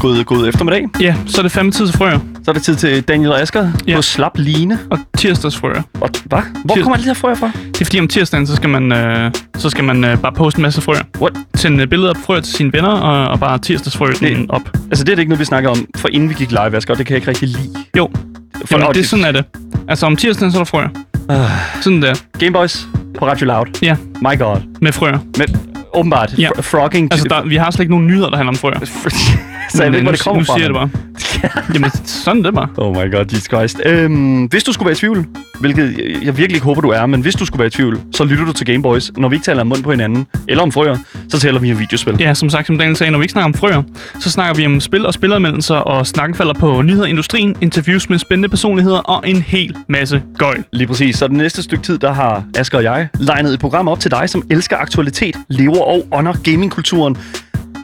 god, god, eftermiddag. Ja, så er det fandme tid til frøer. Så er det tid til Daniel og Asger Ja. på slap line. Og tirsdagsfrøer. Og, hvad? Hvor Tirs- kommer alle de her frøer fra? Det er fordi om tirsdagen, så skal man, øh, så skal man øh, bare poste en masse frøer. What? Sende billeder af frøer til sine venner, og, og bare tirsdagsfrø den Det- op. Altså, det er det ikke noget, vi snakker om, for inden vi gik live, Asger, og det kan jeg ikke rigtig lide. Jo, For, Jamen, det, sådan er det. Altså om tirsdagen, så er der frøer. Ah. Sådan der. Gameboys på Radio Loud. Ja, My god. med frøer. Men åbenbart, Ja. fr- frogging... Altså, der, vi har slet ikke nogen nyheder, der handler om frøer. så jeg ved hvor nu, det kommer nu fra. siger jeg det bare. Jamen, sådan det bare. Oh my god, Jesus Christ. Øhm, hvis du skulle være i tvivl, hvilket jeg virkelig ikke håber, du er, men hvis du skulle være i tvivl, så lytter du til Gameboys. Når vi ikke taler om mund på hinanden, eller om frøer, så taler vi om videospil. Ja, som sagt, som Daniel sagde, når vi ikke snakker om frøer, så snakker vi om spil og spilleranmeldelser, og snakken falder på nyheder i industrien, interviews med spændende personligheder og en hel masse gøjl. Lige præcis. Så den næste stykke tid, der har Asger og jeg legnet et program op til dig, som elsker aktualitet, lever og ånder gamingkulturen,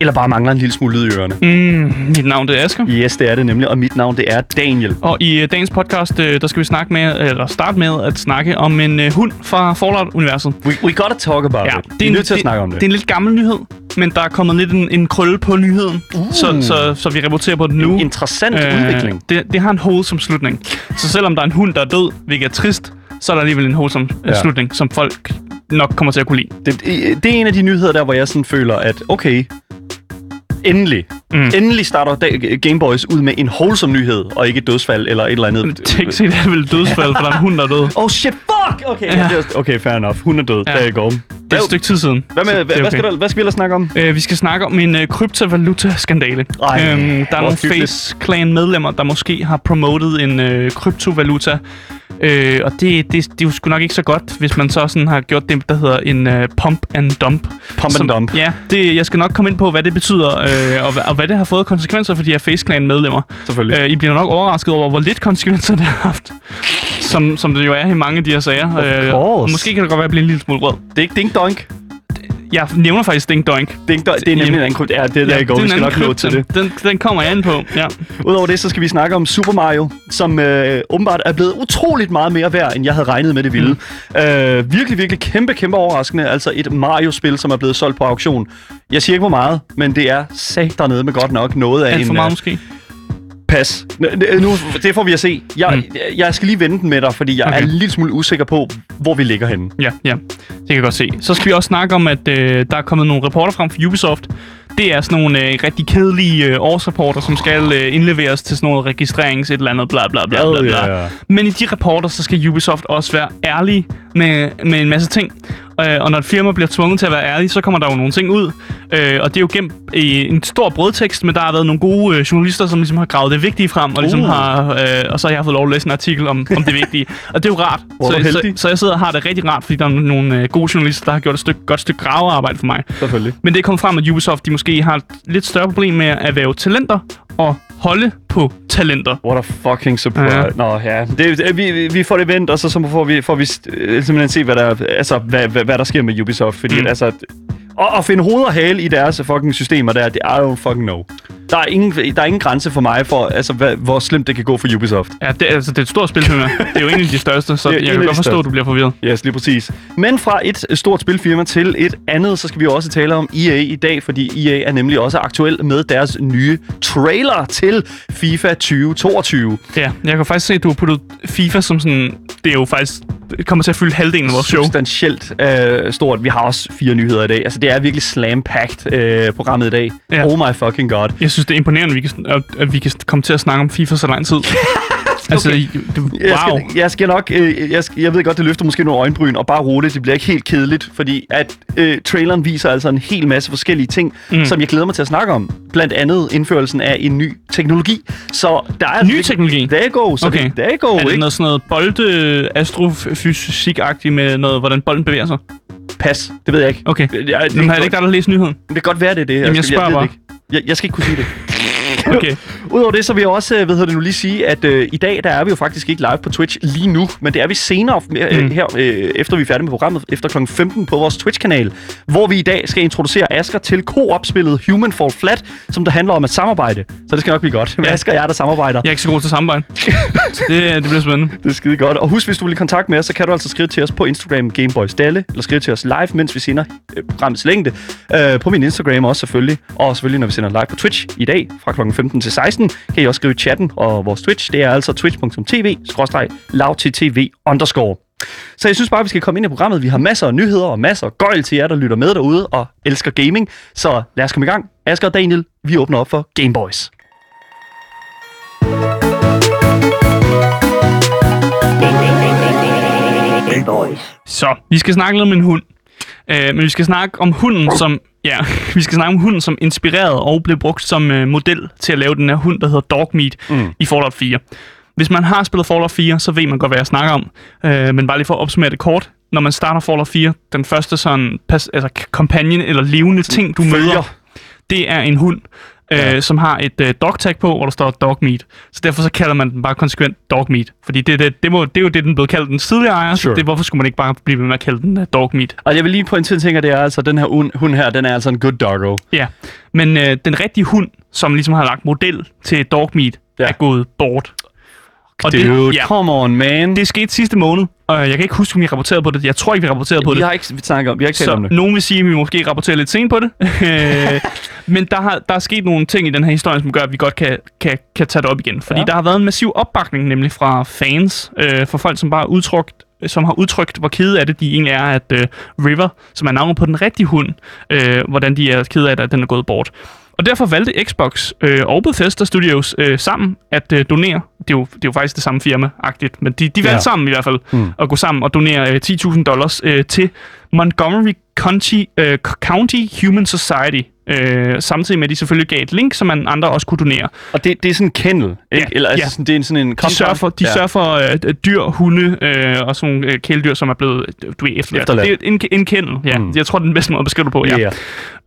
eller bare mangler en lille smule lyd i ørerne. Mm, mit navn det er Asger. Yes, det er det nemlig, og mit navn det er Daniel. Og i øh, dagens podcast, øh, der skal vi snakke med, eller starte med at snakke om en øh, hund fra Fallout-universet. We, we gotta talk about Ja, it. Vi er nødt til at snakke om det. Det er en lidt gammel nyhed, men der er kommet lidt en, en krølle på nyheden, uh. så, så, så vi rapporterer på det nu. Interessant udvikling. det, det har en wholesome slutning. Så selvom der er en hund, der er død, hvilket er trist, så er der alligevel en wholesome ja. Ja. slutning, som folk nok kommer til at kunne lide. Det, det, det er en af de nyheder der, hvor jeg sådan føler, at okay, endelig, Mm. endelig starter Gameboys ud med en wholesome nyhed, og ikke dødsfald eller et eller andet. Tænk sig, det er vel dødsfald, for der er en hund, der er død. Oh shit, fuck! Okay, Ja. ja. okay fair enough. Hun er død. Ja. Der går. Det er et stykke tid siden. Hvad, med, hvad, er skal der, hvad skal vi ellers snakke om? Øh, vi skal snakke om en øh, kryptovaluta-skandale. Ej, øhm, der er nogle hyggeligt. Face Clan-medlemmer, der måske har promotet en øh, kryptovaluta. Øh, og det, det, det er jo sgu nok ikke så godt, hvis man så sådan har gjort det, der hedder en øh, pump and dump. Pump Som- and dump. Ja, det, jeg skal nok komme ind på, hvad det betyder, øh, og, og hvad det har fået konsekvenser for de her Face Clan-medlemmer. Selvfølgelig. Øh, I bliver nok overrasket over, hvor lidt konsekvenser det har haft. Som, som det jo er i mange af de her sager. Øh, måske kan det godt være, at jeg bliver en lille smule rød. Det er ikke ding donk. Jeg nævner faktisk Ding Doink. Det er, ikke, det er nemlig en anden krypt. Ja, det er der, ja, går. det er Vi en skal nok nå til det. Den, den kommer jeg an på, ja. Udover det, så skal vi snakke om Super Mario, som øh, åbenbart er blevet utroligt meget mere værd, end jeg havde regnet med det ville. Mm. Øh, virkelig, virkelig kæmpe, kæmpe overraskende. Altså et Mario-spil, som er blevet solgt på auktion. Jeg siger ikke, hvor meget, men det er sat dernede med godt nok noget af Alt en... for meget øh, måske. Pas. Nu, det får vi at se. Jeg, Mm. jeg skal lige vente den med dig, fordi jeg Okay. okay. er en lille smule usikker på, hvor vi ligger henne. Ja, ja. Det kan jeg godt se. Så skal vi også snakke om, at øh, der er kommet nogle rapporter frem fra Ubisoft. Det er sådan nogle øh, rigtig kedelige øh, årsrapporter, som skal øh, indleveres til sådan noget registrerings et eller andet bla bla bla bla bla. Ja, ja. Men i de rapporter, så skal Ubisoft også være ærlige med, med en masse ting. Øh, og når et firma bliver tvunget til at være ærlig, så kommer der jo nogle ting ud. Øh, og det er jo gemt i en stor brødtekst, men der har været nogle gode øh, journalister, som ligesom har gravet det vigtige frem. Og, ligesom Uh. har, øh, og så har jeg fået lov at læse en artikel om, om det vigtige. Og det er jo rart. Hvor så, så, så jeg sidder og har det rigtig rart, fordi der er nogle øh, gode journalister, der har gjort et stykke, godt stykke gravearbejde for mig. Selvfølgelig. Men det er kommet frem, at Ubisoft de måske har et lidt større problem med at være talenter og holde på talenter. What a fucking surprise. Ja. Nå ja, det, vi, vi får det vendt, og så, så får vi, får vi øh, simpelthen se, hvad der, altså, hvad, hvad, hvad der sker med Ubisoft. Fordi mm. altså, at, at finde hoved og hale i deres fucking systemer der, det er jo fucking no. Der er ingen, der er ingen grænse for mig for, altså, hvad, hvor slemt det kan gå for Ubisoft. Ja, det, altså, det er et stort spilfirma. det er jo en af de største, så jeg kan godt forstå, at du bliver forvirret. Yes, lige præcis. Men fra et stort spilfirma til et andet, så skal vi også tale om EA i dag, fordi EA er nemlig også aktuel med deres nye trailer til FIFA 2022. Ja, jeg kan faktisk se, at du har puttet FIFA som sådan... Det er jo faktisk... Kommer til at fylde halvdelen af vores show. substantielt øh, stort. Vi har også fire nyheder i dag. Altså, det er virkelig slam-packed øh, programmet i dag. Ja. Ja. Oh my fucking god. Jeg synes, det er imponerende, at vi kan, at, vi kan komme til at snakke om FIFA så lang tid. altså, Okay. det, wow. Jeg skal, jeg skal nok... Øh, jeg, skal, jeg ved godt, det løfter måske nogle øjenbryn, og bare roligt, det bliver ikke helt kedeligt, fordi at øh, traileren viser altså en hel masse forskellige ting, Mm. som jeg glæder mig til at snakke om. Blandt andet indførelsen af en ny teknologi. Så der er... Ny teknologi? Der go, så Okay. det, der go, er det ikke? noget sådan noget bolde astrofysik-agtigt med noget, hvordan bolden bevæger sig? Pas, det ved jeg ikke. Okay. Jeg, jeg, Men har det ikke dig, der læst nyheden? Det kan godt være, det er det. Jamen, jeg skal- spørger ved bare. det ikke. Jeg, jeg skal ikke kunne sige det. Okay. Udover det, så vil jeg også, øh, hvad hedder det nu lige sige, at øh, i dag, der er vi jo faktisk ikke live på Twitch lige nu, men det er vi senere øh, Mm. her, øh, efter vi er færdige med programmet, efter kl. 15 på vores Twitch-kanal, hvor vi i dag skal introducere Asger til co-op-spillet Human Fall Flat, som der handler om at samarbejde. Så det skal nok blive godt. Ja. Asger og jeg, der samarbejder. Jeg er ikke så god til samarbejde. Det, det bliver spændende. Det er skide godt. Og husk, hvis du vil i kontakt med os, så kan du altså skrive til os på Instagram Gameboys Dalle, eller skrive til os live, mens vi sender øh, programmets længde. Øh, på min Instagram også selvfølgelig. Og selvfølgelig, når vi sender live på Twitch i dag fra kl. 15 til 16, kan I også skrive i chatten. Og vores Twitch, det er altså twitch.tv, lavttv underscore. Så jeg synes bare, vi skal komme ind i programmet. Vi har masser af nyheder og masser af gøjl til jer, der lytter med derude og elsker gaming. Så lad os komme i gang. Asger og Daniel, vi åbner op for Gameboys. Så, vi skal snakke lidt om en hund. Øh, men vi skal snakke om hunden, som... Ja, vi skal snakke om hunden, som inspirerede og blev brugt som øh, model til at lave den her hund, der hedder Dogmeat mm. i Fallout 4. Hvis man har spillet Fallout 4, så ved man godt, hvad jeg snakker om. Øh, men bare lige for at opsummere det kort. Når man starter Fallout 4, den første sådan pas, altså companion eller levende ting, du Følger. møder, det er en hund, øh, som har et øh, dog tag på, hvor der står dog meat. Så derfor så kalder man den bare konsekvent dog meat. Fordi det, det, det, må, det er jo det, den blev kaldt den tidligere ejer. Sure. Så det, hvorfor skulle man ikke bare blive ved med at kalde den uh, dog meat? Og jeg vil lige pointere en ting, at det er altså, den her hund, hund her, den er altså en good doggo. Ja, men øh, den rigtige hund, som ligesom har lagt model til dog meat, Ja. ja. er gået bort. Og Dude, ja, come on, man. det skete sidste måned, og jeg kan ikke huske, om vi rapporterede på det. Jeg tror ikke, vi rapporterede på vi det. har ikke snakket om, vi har ikke talt om det. nogen vil sige, at vi måske rapporterer lidt sent på det. Øh, Men der, har, der er sket nogle ting i den her historie, som gør, at vi godt kan, kan, kan tage det op igen. Fordi Ja. der har været en massiv opbakning, nemlig fra fans, øh, for folk, som bare udtrykt, som har udtrykt, hvor kede af det de egentlig er, at øh, River, som er navnet på den rigtige hund, øh, hvordan de er kede af det, at den er gået bort. Og derfor valgte Xbox øh, og Bethesda Studios øh, sammen at øh, donere, det er, jo, det er jo faktisk det samme firma-agtigt, men de, de valgte Ja. sammen i hvert fald, mm. at gå sammen og donere øh, 10.000 dollars øh, til Montgomery County, øh, County Human Society, øh, samtidig med at de selvfølgelig gav et link, som man andre også kunne donere. Og det, det er sådan en kennel, ikke? Ja, Eller altså ja. sådan, det er sådan en De sørger for, de ja. sørger for øh, dyr, hunde øh, og sådan nogle øh, kæledyr, som er blevet du ved, efterladt. Efterladt. Det er en, en kennel, ja. Mm. Mm. Jeg tror, det er den bedste måde at beskrive det på, ja.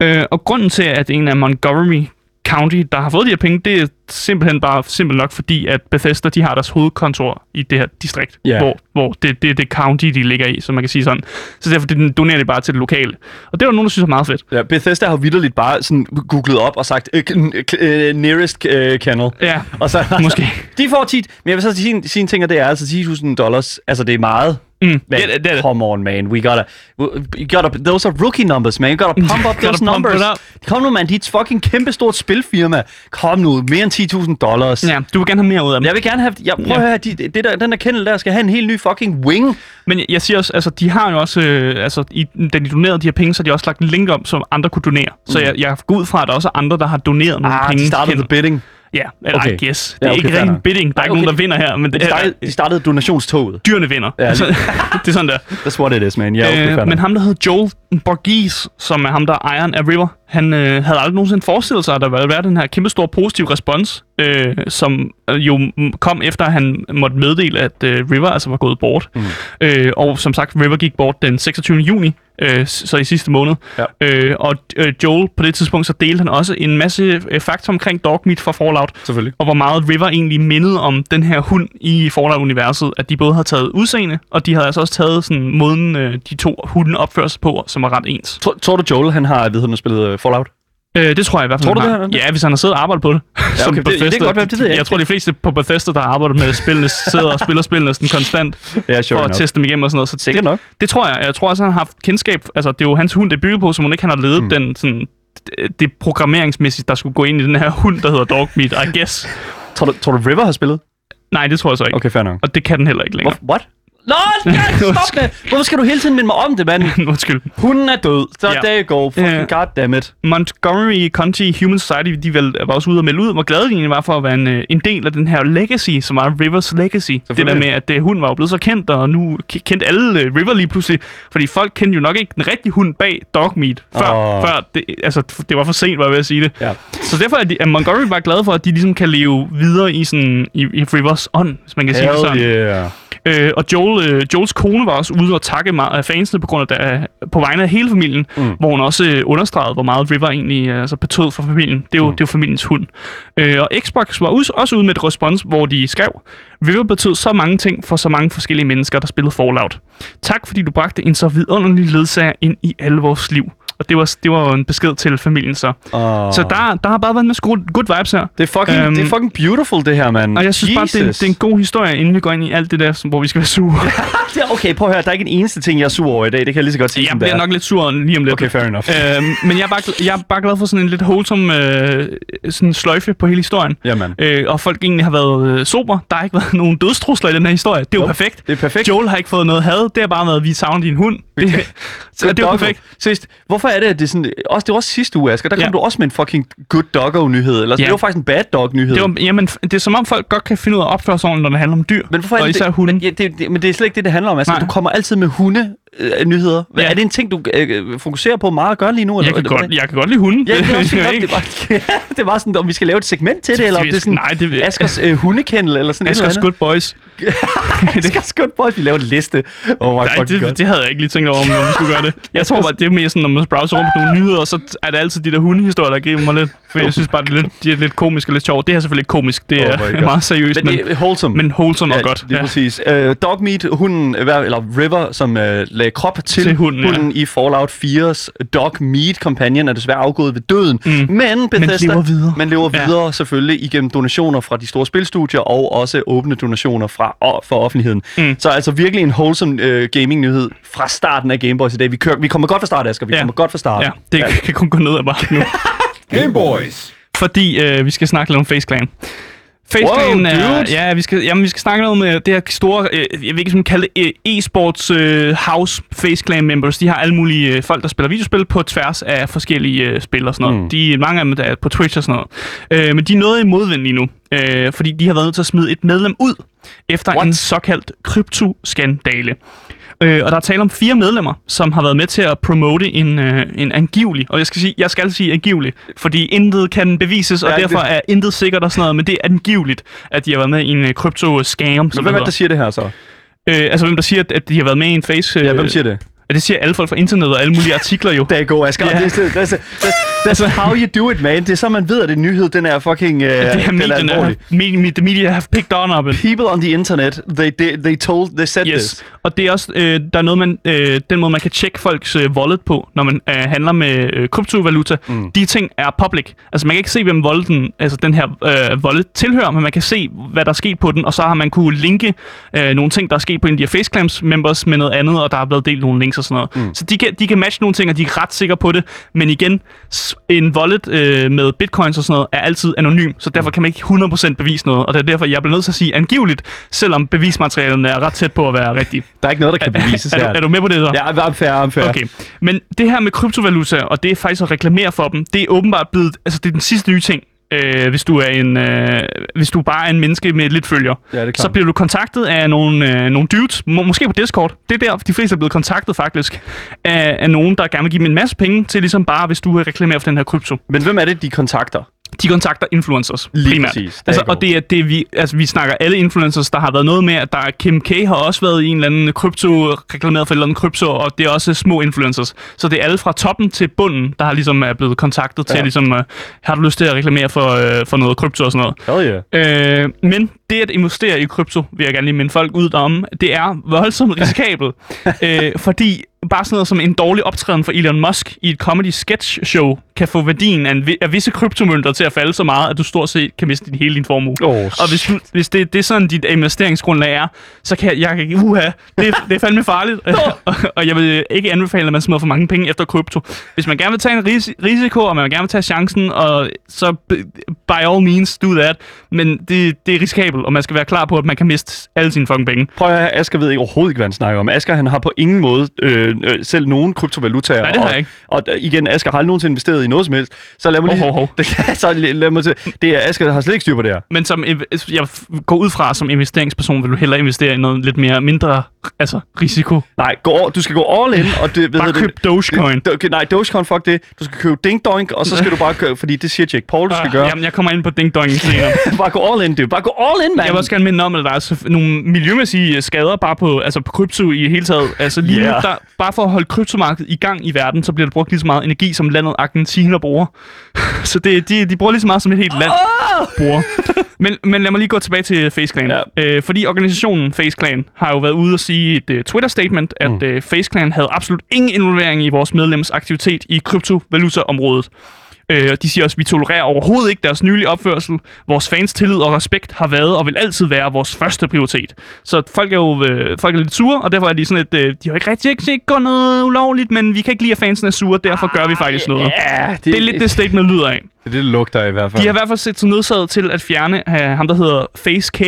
Ja. Øh, og grunden til, at en af Montgomery County, der har fået de her penge, det er simpelthen bare simpelt nok fordi, at Bethesda, de har deres hovedkontor i det her distrikt, Ja. hvor, hvor det, det det county, de ligger i, så man kan sige sådan. Så derfor det, donerer de bare til det lokale. Og det der nogen, der synes er meget fedt. ja. Bethesda har vidderligt bare sådan googlet op og sagt, øh, k- øh, nearest øh, kennel. Ja, Og så, Måske. de får 10, men jeg vil så sige, sige en ting, og det er altså 10.000 dollars. Altså, det er meget. mm, Men, det, det, det come on, man. We gotta, you gotta, those are rookie numbers, man. You gotta pump up those numbers. up. Kom nu, man. De er et fucking kæmpestort spilfirma. Kom nu, mere end 10.000 dollars. Ja, du vil gerne have mere ud af dem. Jeg vil gerne have... Jeg, prøv Ja. at høre, de, det der, den der kennel der skal have en helt ny fucking wing. Men jeg, siger også, altså, de har jo også, øh, altså, i, da de donerede de her penge, så har de også lagt en link om, som andre kunne donere. Mm. Så jeg, jeg går ud fra, at der også er andre, der har doneret nogle Ah, penge. de startede the bidding. Ja, eller Okay. I guess. Det Ja, er okay, ikke nok. bidding. Der er ikke nogen, okay. der vinder her, men det De er, startede, de startede donationstoget. dyrene vinder. Ja, Altså, det er sådan der. That's what it is, man. Ja, okay, øh, men ham, der hedder Joel Borghese, som er ham, der er ejeren af River, han øh, havde aldrig nogensinde forestillet sig, at der ville være den her kæmpe store positive respons, øh, som øh, jo kom efter, at han måtte meddele, at øh, River altså var gået bort. Mm. Øh, og som sagt, River gik bort den 26. juni, øh, så i sidste måned. Ja. Øh, og øh, Joel, på det tidspunkt, så delte han også en masse øh, fakta omkring Dogmeat fra Fallout, Selvfølgelig. og hvor meget River egentlig mindede om den her hund i Fallout-universet, at de både havde taget udseende, og de havde altså også taget sådan måden, øh, de to hunde opfører sig på, som var ret ens. Tror, tror du, Joel han har han har spillet øh, Fallout? Øh, det tror jeg i hvert fald, Tror du det, har. har? Ja, hvis han har siddet og arbejdet på det. Ja, okay, det- det kan godt være, det ved jeg jeg tror, de fleste på Bethesda, der har arbejdet med spillene, sidder og spiller spillene sådan konstant, Ja, for at teste dem igennem og sådan noget. Så det, nok. det tror jeg. Jeg tror også, han har haft kendskab. Altså, det er jo hans hund, det er bygget på, så må ikke han har ledet Mm. den sådan, det- det programmeringsmæssigt, der skulle gå ind i den her hund, der hedder Dogmeat, I guess. Tror du, tror du River har spillet? Nej, det tror jeg så ikke. Okay, fair nok. Og det kan den heller ikke længere. What? Nå, stop det! Hvorfor skal du hele tiden minde mig om det, mand? Undskyld. Hunden er død. Så Ja. there you go. Fucking Ja. goddammit. Montgomery County Human Society, de vel, var også ude og melde ud, hvor glade de egentlig var for at være en, øh, en del af den her legacy, som var Rivers legacy. Det der med, at det, hunden var jo blevet så kendt, og nu kendte alle øh, River lige pludselig. Fordi folk kendte jo nok ikke den rigtige hund bag Dogmeat, før, Åh. før det, altså, det var for sent, var jeg ved at sige det. Ja. Så derfor er, de, er Montgomery bare glad for, at de ligesom kan leve videre i, sådan, i, i Rivers ånd, hvis man kan sige det Hell sådan. yeah. Øh, og Joel, øh, Joels kone var også ude og takke meget af fansene på, grund af, der, på vegne af hele familien, mm. hvor hun også øh, understregede, hvor meget River egentlig øh, altså, betød for familien. Det er jo, mm. det er jo familiens hund. Øh, og Xbox var også, også ude med et respons, hvor de skrev, River betød så mange ting for så mange forskellige mennesker, der spillede Fallout. Tak fordi du bragte en så vidunderlig ledsager ind i alle vores liv. Og det var, det var jo en besked til familien så. Oh. Så der, der har bare været en masse good, good vibes her. Det er fucking, um, det er fucking beautiful, det her, mand. Og jeg synes Jesus. bare, det det er en god historie, inden vi går ind i alt det der, som- hvor vi skal være sure. er okay, prøv at høre. Der er ikke en eneste ting, jeg er sur over i dag. Det kan jeg lige så godt sige, jeg bliver er. nok lidt sur lige om lidt. Okay, fair enough. Øhm, men jeg er, bare, jeg er bare glad for sådan en lidt wholesome øh, sådan sløjfe på hele historien. Jamen. Øh, og folk egentlig har været øh, sober. Der har ikke været nogen dødstrusler i den her historie. Det er jo Nope. perfekt. Det er perfekt. Joel har ikke fået noget had. Det har bare været, vi savner din hund. Det, så det er jo perfekt. Seriøst, hvorfor er det, at det er sådan... Også, det var også sidste uge, Asger. Der kom Ja. du også med en fucking good doggo-nyhed. Eller, Ja. Det var faktisk en bad dog-nyhed. Det, var, jamen, det er som om folk godt kan finde ud af at opføre sig når det handler om dyr. Men hvorfor er og det, især det, hunde. men, ja, det, det, men det er slet ikke det, det handler om. Altså, Nej. du kommer altid med hunde øh, nyheder. Hvad, Ja. Er det en ting, du øh, fokuserer på meget at gøre lige nu? jeg, eller, kan godt, jeg kan godt lide hunde. Ja, det er også det, var, det var sådan, om vi skal lave et segment til det, eller om det er sådan Nej, det Askers øh, hundekendel, eller sådan Asker's et eller Good Boys. andet. Askers Good Boys, vi laver en liste. Oh my Nej, god. det, det havde jeg ikke lige tænkt over, om vi skulle gøre det. Jeg tror bare, det er mere sådan, når man browser rundt på nogle nyheder, så er det altid de der hundehistorier, der griber mig lidt. For jeg synes bare, det er lidt, de er lidt komisk og lidt sjovt. Det her er selvfølgelig ikke komisk, det Oh er God. meget seriøst, Men men, det er wholesome. men wholesome og godt. Det er præcis. Uh, Dogmeat, hunden, øh, eller River, som uh, lagde krop til, Til hunden, ja. hunden i Fallout 4's Dog Meat Companion, er desværre afgået ved døden. Mm. Men Bethesda lever videre. man lever Ja. videre selvfølgelig igennem donationer fra de store spilstudier, og også åbne donationer fra, og, for offentligheden. Mm. Så altså virkelig en wholesome uh, gaming-nyhed fra starten af Gameboys i dag. Vi, kører, vi kommer godt fra start, Asger. Vi Ja. kommer godt fra start. Ja, det ja. kan kun gå ned ad bakke nu. Game Boys. fordi øh, vi skal snakke lidt om Face Clan. Face Wow, Clan er, dude. ja, vi skal, jamen, vi skal snakke noget om øh, det her store, øh, jeg ved ikke, som kalde det, øh, e-sports øh, house Face Clan members. De har alle mulige øh, folk, der spiller videospil på tværs af forskellige øh, spil og sådan noget. Mm. De, mange af dem der er på Twitch og sådan noget. Øh, men de er noget i modvind lige nu, øh, fordi de har været nødt til at smide et medlem ud efter What? en såkaldt kryptoskandale. Øh, og der er tale om fire medlemmer, som har været med til at promote en, øh, en angivelig, og jeg skal sige, jeg skal sige angivelig, fordi intet kan bevises, og Ja, ja, det- derfor er intet sikkert og sådan noget, men det er angiveligt, at de har været med i en øh, krypto-scam, Men hvem er det det, der siger det her så? øh, Altså, hvem der siger, at, de har været med i en face... Øh, Ja, hvem siger det? Ja, det siger alle folk fra internettet og alle mulige artikler jo. Der er god, Asger. Ja. Yeah. That's, that's, that's, that's how you do it, man. Det er så, man ved, at den nyhed, den er fucking... Uh, det er den er medierne, alvorlig. me, the media have picked on of it. People on the internet, they, they, they told, they said Yes, this. og det er også øh, der er noget man øh, den måde man kan tjekke folks øh, wallet på, når man øh, handler med øh, kryptovaluta. Mm. De ting er public. Altså man kan ikke se hvem walleten, altså den her øh, wallet tilhører, men man kan se hvad der er sket på den, og så har man kunne linke øh, nogle ting der er sket på en af de her Faceclams members med noget andet, og der er blevet delt nogle links og sådan noget. Mm. Så de kan de kan matche nogle ting, og de er ret sikre på det. Men igen, en wallet øh, med bitcoins og sådan noget er altid anonym, så derfor kan man ikke 100% bevise noget, og det er derfor jeg bliver nødt til at sige angiveligt, selvom bevismaterialerne er ret tæt på at være rigtige. Der er ikke noget, der kan bevises er, her. du, er du med på det så? Ja, I'm fair, I'm fair. Okay, men det her med kryptovaluta, og det er faktisk at reklamere for dem, det er åbenbart blevet, altså det er den sidste nye ting, øh, hvis du er en, øh, hvis du bare er en menneske med lidt følger. Ja, så bliver du kontaktet af nogle, øh, nogle dudes, må, måske på Discord. Det er der, de fleste er blevet kontaktet faktisk, af, af nogen, der gerne vil give dem en masse penge til ligesom bare, hvis du reklamerer for den her krypto. Men hvem er det, de kontakter? De kontakter influencers Lige primært. præcis. Altså, og det er det, vi, altså, vi snakker alle influencers, der har været noget med, at der er Kim K. har også været i en eller anden krypto, reklameret for et eller andet krypto, og det er også små influencers. Så det er alle fra toppen til bunden, der har ligesom er blevet kontaktet til, Ja. ligesom, uh, har du lyst til at reklamere for, uh, for noget krypto og sådan noget. Hell yeah. Øh, men det at investere i krypto, vil jeg gerne lige minde folk ud om, det er voldsomt risikabelt. øh, fordi bare sådan noget som en dårlig optræden for Elon Musk i et comedy sketch show kan få værdien af, en, vi- af visse kryptomønter til at falde så meget, at du stort set kan miste din, hele din formue. Oh, Og hvis, du, hvis det, det er sådan, dit investeringsgrundlag er, så kan jeg, jeg uha, det, er- det er fandme farligt. og, og jeg vil ikke anbefale, at man smider for mange penge efter krypto. Hvis man gerne vil tage en ris- risiko, og man gerne vil tage chancen, og så by all means do that. Men det, det er risikabelt, og man skal være klar på, at man kan miste alle sine fucking penge. Prøv at høre, Asger ved ikke overhovedet ikke, hvad han snakker om. Asger, han har på ingen måde øh, øh, selv nogen kryptovalutaer. Nej, det har og, jeg ikke. Og, og igen, Asger har aldrig nogensinde investeret i noget som helst. Så lad mig lige... Hov. Det, så lad, mig til, det er, Asger har slet ikke styr på det her. Men som, jeg går ud fra, som investeringsperson, vil du hellere investere i noget lidt mere mindre altså, risiko. Nej, gå, all- du skal gå all in, og det, ved Bare køb Dogecoin. Det, nej, Dogecoin, fuck det. Du skal købe Ding Doink, og så skal du bare købe, fordi det siger Jake Paul, du skal gøre. Jamen, jeg kommer ind på Ding Dong senere. bare gå all in, du. Bare gå all in, mand. Jeg vil også gerne minde om, at der er nogle miljømæssige skader bare på, altså på krypto i hele taget. Altså lige Ja. nu, der, bare for at holde kryptomarkedet i gang i verden, så bliver der brugt lige så meget energi, som landet Argentina bruger. så det, de, de bruger lige så meget, som et helt land bruger. Men, men lad mig lige gå tilbage til FaceClan. Ja. Øh, fordi organisationen FaceClan har jo været ude og sige et uh, Twitter-statement, at mm. uh, FaceClan havde absolut ingen involvering i vores medlems aktivitet i kryptovaluta-området. Øh, de siger også, at vi tolererer overhovedet ikke deres nylige opførsel. Vores fans tillid og respekt har været og vil altid være vores første prioritet. Så folk er jo øh, folk er lidt sure, og derfor er de sådan lidt, øh, de har ikke rigtig ikke, ikke gjort noget ulovligt, men vi kan ikke lide, at fansen er sure, derfor gør vi faktisk noget. Ja, det, Det er lidt det statement lyder af. Det, det lugter i hvert fald. De har i hvert fald set sig nødsaget til at fjerne uh, ham, der hedder Face K,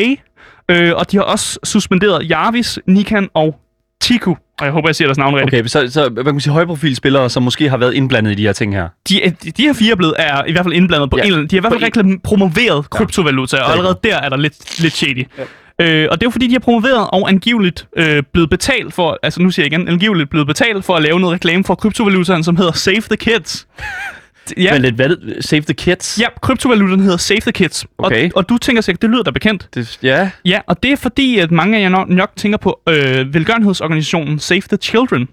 øh, og de har også suspenderet Jarvis, Nikan og Tiku. Og jeg håber, jeg siger deres navn rigtigt. Okay, så, så hvad kan man sige, højprofilspillere, som måske har været indblandet i de her ting her. De, er- de, de her fire er, blevet, er i hvert fald indblandet på Ja. ja. en eller anden- De har i hvert fald reklam- promoveret kryptovaluta, og er allerede der er der lidt, lidt shady. Ja. Øh, og det er jo fordi, de har promoveret og angiveligt øh, blevet betalt for, altså nu siger jeg igen, angiveligt blevet betalt for at lave noget reklame for kryptovalutaen, som hedder Save the Kids. Ja, Men lidt, hvad, Save the Kids? ja kryptovalutaen hedder Save the Kids. Okay. Og, og du tænker sikkert, det lyder da bekendt. Det, ja. Ja, og det er fordi, at mange af jer nok, nok tænker på øh, velgørenhedsorganisationen Save the Children.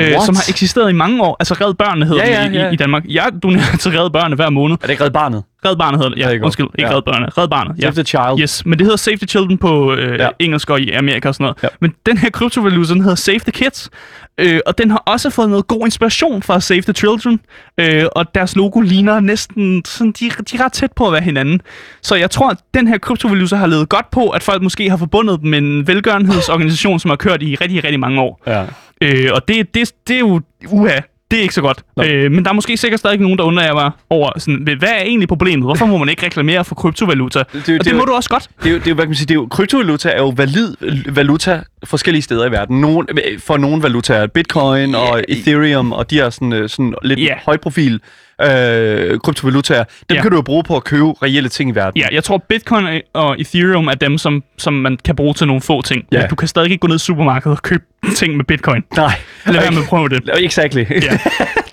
Øh, What? som har eksisteret i mange år. Altså Red Børnene hedder Ja, ja, i, ja. i, i Danmark. Jeg donerer til Red Børnene hver måned. Er det ikke Red Barnet? Red Barnet hedder det. Ja, ikke undskyld. Ikke Ja. Red Børnene. Red Barnet. Ja. Save the Child. Yes, men det hedder Save the Children på øh, ja. engelsk og i Amerika og sådan noget. Ja. Men den her kryptovaluta, den hedder Save the Kids. Øh, og den har også fået noget god inspiration fra Save the Children. Øh, og deres logo ligner næsten... Sådan, de, de er ret tæt på at være hinanden. Så jeg tror, at den her kryptovaluta har levet godt på, at folk måske har forbundet dem med en velgørenhedsorganisation, som har kørt i rigtig, rigtig mange år. Ja. Øh, og det, det, det er jo... Uha, det er ikke så godt. Øh, men der er måske sikkert stadig nogen, der undrer mig over, sådan, hvad er egentlig problemet? Hvorfor må man ikke reklamere for kryptovaluta? Det, det- og det, det- må du også godt. Det jo, det er jo, hvad kan man sige, det er jo, kryptovaluta er jo valid valuta forskellige steder i verden. Nogen, for nogle valutaer, Bitcoin og Ethereum, og de er sådan, øh, sådan lidt Ja. højprofil øh, kryptovalutaer. Dem Ja. kan du jo bruge på at købe reelle ting i verden. Ja, jeg tror, Bitcoin og Ethereum er dem, som, som man kan bruge til nogle få ting. Ja. Men du kan stadig ikke gå ned i supermarkedet og købe ting med Bitcoin. Nej. Lad være med at prøve det. Exactly.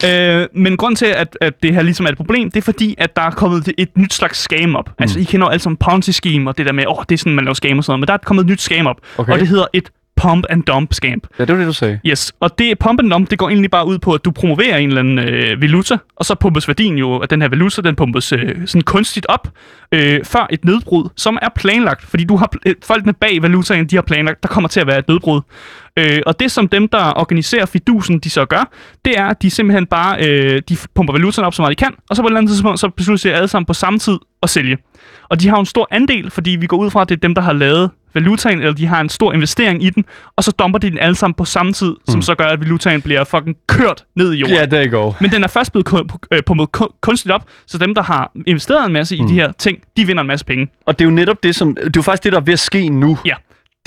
Ja. øh, men grund til, at, at det her ligesom er et problem, det er fordi, at der er kommet et nyt slags scam op. Mm. Altså, I kender jo alt sammen Ponzi-scheme og det der med, åh, oh, det er sådan, man laver scam og sådan noget. Men der er kommet et nyt scam op, Okay. og det hedder et pump and dump scam. ja, det var det, du sagde. Yes, og det pump and dump, det går egentlig bare ud på, at du promoverer en eller anden øh, valuta, og så pumpes værdien jo af den her valuta, den pumpes øh, sådan kunstigt op, øh, før et nedbrud, som er planlagt, fordi du har øh, folkene bag valutaen, de har planlagt, der kommer til at være et nedbrud. Øh, og det som dem, der organiserer fidusen, de så gør, det er, at de simpelthen bare, øh, de pumper valutaen op så meget de kan, og så på et eller andet tidspunkt, så beslutter de alle sammen på samme tid at sælge. Og de har en stor andel, fordi vi går ud fra, at det er dem, der har lavet valutaen, eller de har en stor investering i den, og så dumper de den alle sammen på samme tid, mm. som så gør, at valutaen bliver fucking kørt ned i jorden. Ja, there you go. Men den er først blevet øh, pumpet ku- kunstigt op, så dem, der har investeret en masse i de her ting, de vinder en masse penge. Og det er jo netop det, som... Det er jo faktisk det, der er ved at ske nu. Ja.